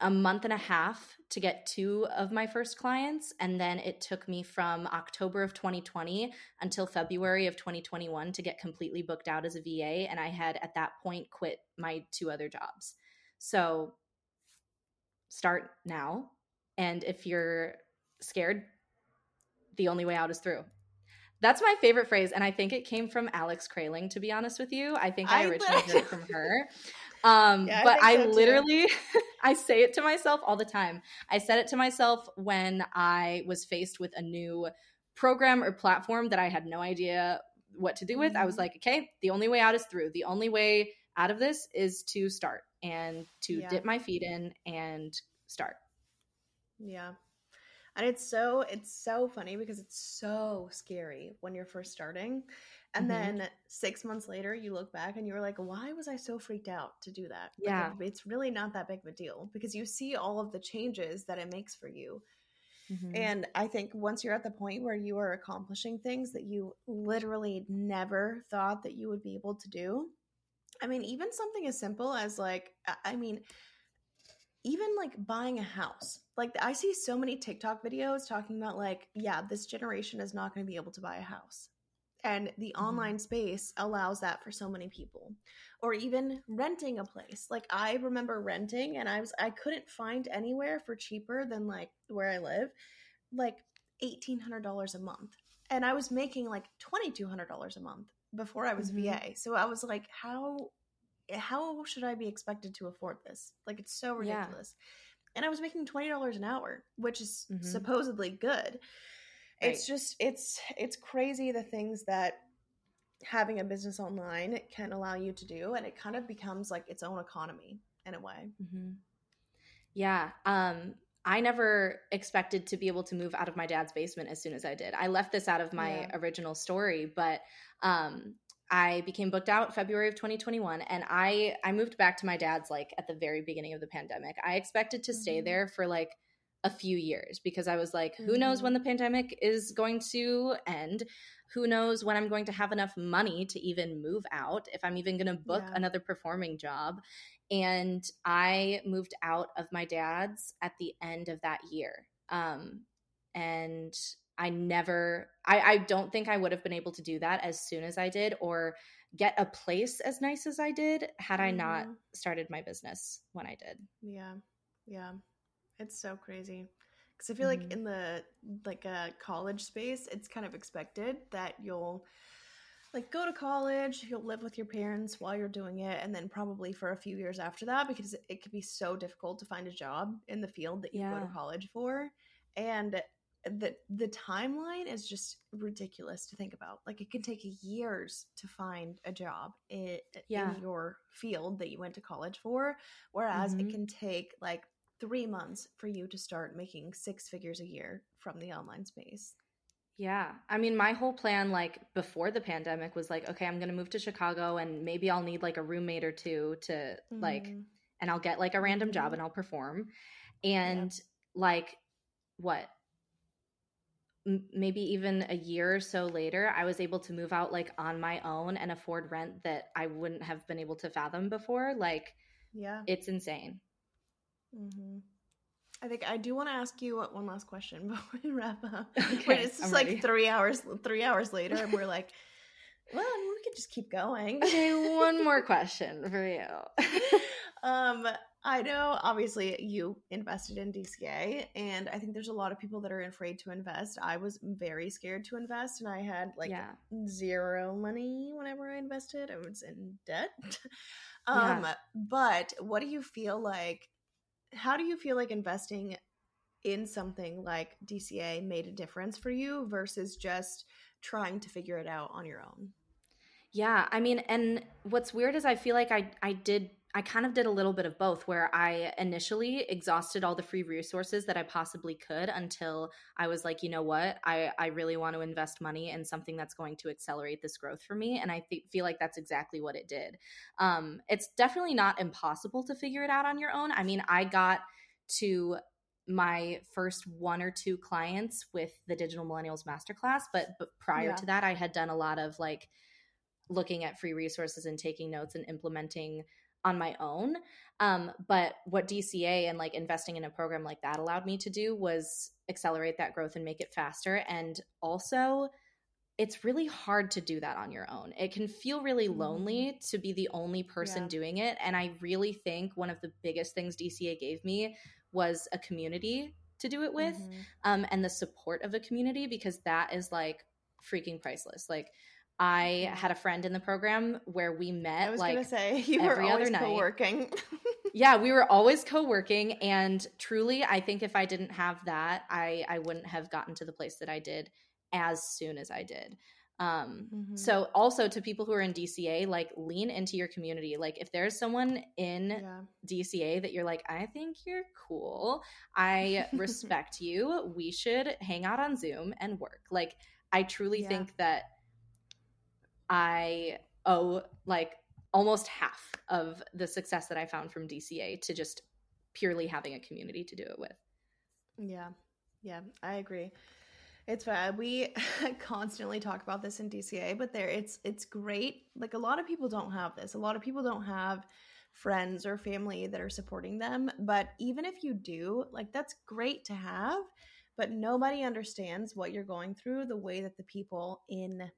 a month and a half to get two of my first clients. And then it took me from October of 2020 until February of 2021 to get completely booked out as a VA. And I had at that point quit my two other jobs. So start now. And if you're scared, the only way out is through. That's my favorite phrase, and I think it came from Alex Kraling. To be honest with you, I think I, I originally heard it from her. Um, yeah, but I, literally, I say it to myself all the time. I said it to myself when I was faced with a new program or platform that I had no idea what to do with. Mm-hmm. I was mm-hmm. like, okay, the only way out is through. The only way out of this is to start and to yeah. dip my feet in and start. Yeah and it's so it's so funny because it's so scary when you're first starting and mm-hmm. then six months later you look back and you're like why was i so freaked out to do that yeah like, it's really not that big of a deal because you see all of the changes that it makes for you mm-hmm. and i think once you're at the point where you are accomplishing things that you literally never thought that you would be able to do i mean even something as simple as like i mean even like buying a house. Like I see so many TikTok videos talking about like, yeah, this generation is not going to be able to buy a house. And the mm-hmm. online space allows that for so many people. Or even renting a place. Like I remember renting and I was I couldn't find anywhere for cheaper than like where I live, like $1800 a month. And I was making like $2200 a month before I was mm-hmm. VA. So I was like, how how should I be expected to afford this? Like it's so ridiculous. Yeah. And I was making twenty dollars an hour, which is mm-hmm. supposedly good. Right. It's just it's it's crazy the things that having a business online can allow you to do, and it kind of becomes like its own economy in a way. Mm-hmm. Yeah. Um, I never expected to be able to move out of my dad's basement as soon as I did. I left this out of my yeah. original story, but um, I became booked out February of 2021 and I I moved back to my dad's like at the very beginning of the pandemic. I expected to stay mm-hmm. there for like a few years because I was like, who knows when mm-hmm. the pandemic is going to end? Who knows when I'm going to have enough money to even move out, if I'm even going to book yeah. another performing job. And I moved out of my dad's at the end of that year. Um, and I never, I, I don't think I would have been able to do that as soon as I did or get a place as nice as I did had I not mm-hmm. started my business when I did. Yeah. Yeah. It's so crazy. Cuz I feel mm-hmm. like in the like a uh, college space, it's kind of expected that you'll like go to college, you'll live with your parents while you're doing it and then probably for a few years after that because it can be so difficult to find a job in the field that you yeah. go to college for. And the the timeline is just ridiculous to think about. Like it can take years to find a job in, yeah. in your field that you went to college for, whereas mm-hmm. it can take like three months for you to start making six figures a year from the online space. Yeah. I mean, my whole plan, like before the pandemic, was like, okay, I'm going to move to Chicago and maybe I'll need like a roommate or two to mm-hmm. like, and I'll get like a random job mm-hmm. and I'll perform. And like, what? Maybe even a year or so later, I was able to move out like on my own and afford rent that I wouldn't have been able to fathom before. Like, yeah, it's insane. Mm-hmm. I think I do want to ask you one last question before we wrap up. Okay, Wait, it's just I'm like ready. three hours, three hours later, and we're like, well, we could just keep going. Okay, one more question for you. um, I know obviously you invested in DCA, and I think there's a lot of people that are afraid to invest. I was very scared to invest, and I had like yeah. zero money whenever I invested. I was in debt. um, yeah. But what do you feel like? How do you feel like investing in something like DCA made a difference for you versus just trying to figure it out on your own? Yeah, I mean, and what's weird is I feel like I I did I kind of did a little bit of both where I initially exhausted all the free resources that I possibly could until I was like, you know what? I, I really want to invest money in something that's going to accelerate this growth for me. And I th- feel like that's exactly what it did. Um, it's definitely not impossible to figure it out on your own. I mean, I got to my first one or two clients with the Digital Millennials Masterclass, but, but prior yeah. to that, I had done a lot of like looking at free resources and taking notes and implementing on my own. Um, but what DCA and like investing in a program like that allowed me to do was accelerate that growth and make it faster. And also, it's really hard to do that on your own. It can feel really mm-hmm. lonely to be the only person yeah. doing it. And I really think one of the biggest things DCA gave me was a community to do it with mm-hmm. um, and the support of a community because that is like freaking priceless. Like, I had a friend in the program where we met. I was like, gonna say you were always co-working. yeah, we were always co-working, and truly, I think if I didn't have that, I I wouldn't have gotten to the place that I did as soon as I did. Um, mm-hmm. So, also to people who are in DCA, like lean into your community. Like, if there's someone in yeah. DCA that you're like, I think you're cool, I respect you. We should hang out on Zoom and work. Like, I truly yeah. think that I owe like almost half of the success that I found from DCA to just purely having a community to do it with. Yeah. Yeah, I agree. It's bad. We constantly talk about this in DCA, but there it's it's great. Like a lot of people don't have this. A lot of people don't have friends or family that are supporting them, but even if you do, like that's great to have, but nobody understands what you're going through the way that the people in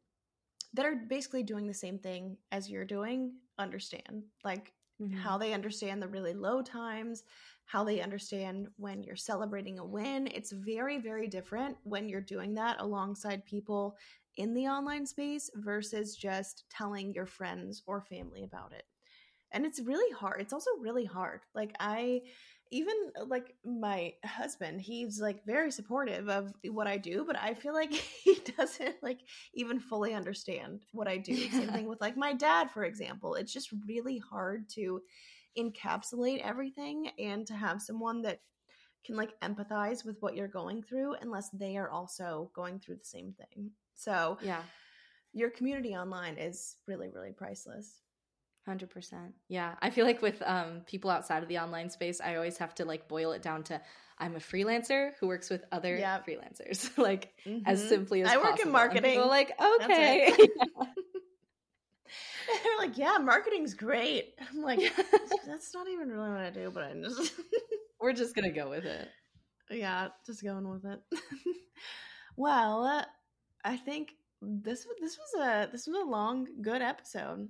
that are basically doing the same thing as you're doing understand like mm-hmm. how they understand the really low times how they understand when you're celebrating a win. It's very very different when you're doing that alongside people in the online space versus just telling your friends or family about it. And it's really hard it's also really hard. Like i even uh, like my husband he's like very supportive of what i do but i feel like he doesn't like even fully understand what i do. Yeah. same thing with like my dad for example. It's just really hard to encapsulate everything and to have someone that can like empathize with what you're going through unless they are also going through the same thing. So yeah. your community online is really really priceless Hundred percent. Yeah, I feel like with um, people outside of the online space, I always have to like boil it down to I'm a freelancer who works with other yep. freelancers, like mm-hmm. as simply as I possible. work in marketing. like, okay. They're like, yeah, marketing's great. I'm like, that's not even really what I do, but I'm just we're just gonna go with it. Yeah, just going with it. well, I think this this was a this was a long, good episode.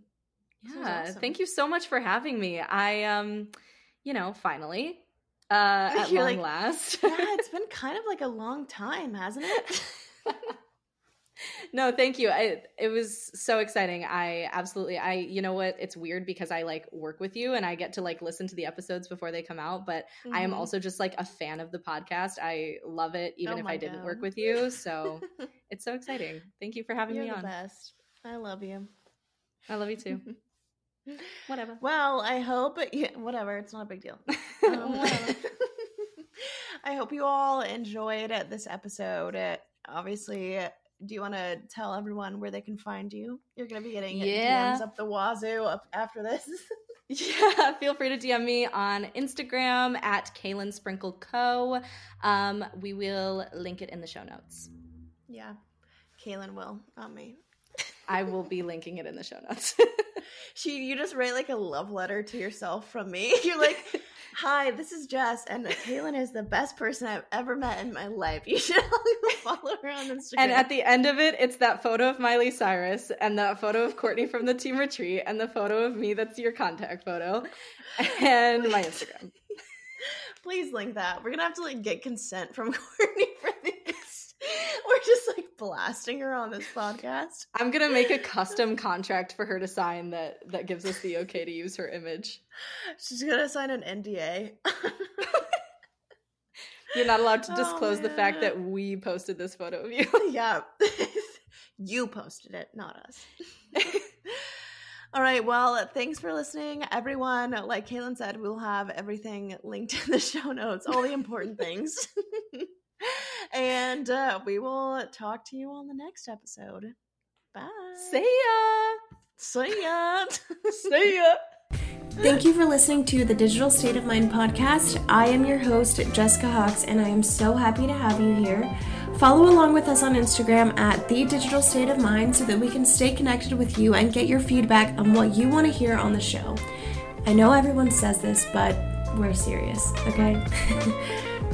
Yeah, awesome. thank you so much for having me. I um, you know, finally, uh, at You're long like, last. yeah, it's been kind of like a long time, hasn't it? no, thank you. I, it was so exciting. I absolutely, I, you know what? It's weird because I like work with you and I get to like listen to the episodes before they come out, but mm-hmm. I am mm-hmm. also just like a fan of the podcast. I love it, even oh if I didn't work with you. So it's so exciting. Thank you for having You're me the on. best. I love you. I love you too. Whatever. Well, I hope, yeah, whatever. It's not a big deal. Um, I hope you all enjoyed this episode. Obviously, do you want to tell everyone where they can find you? You're going to be getting yeah. DMs up the wazoo up after this. yeah, feel free to DM me on Instagram at Kailyn Sprinkle Co. Um, we will link it in the show notes. Yeah, Kailyn will, not me. I will be linking it in the show notes. she, you just write like a love letter to yourself from me. You're like, Hi, this is Jess, and Kailyn is the best person I've ever met in my life. You should follow her on Instagram. And at the end of it, it's that photo of Miley Cyrus and that photo of Courtney from the Team Retreat and the photo of me that's your contact photo and my Instagram. Please link that. We're gonna have to like get consent from Courtney for this. We're just like blasting her on this podcast. I'm gonna make a custom contract for her to sign that that gives us the okay to use her image. She's gonna sign an NDA. You're not allowed to oh, disclose oh, the fact that we posted this photo of you. yeah. you posted it, not us. All right. Well, thanks for listening, everyone. Like Kailyn said, we'll have everything linked in the show notes, all the important things and uh, we will talk to you on the next episode. Bye. See ya. See ya. See ya. Thank you for listening to the Digital State of Mind podcast. I am your host, Jessica Hawks, and I am so happy to have you here. Follow along with us on Instagram at The Digital State of Mind so that we can stay connected with you and get your feedback on what you want to hear on the show. I know everyone says this, but we're serious, okay?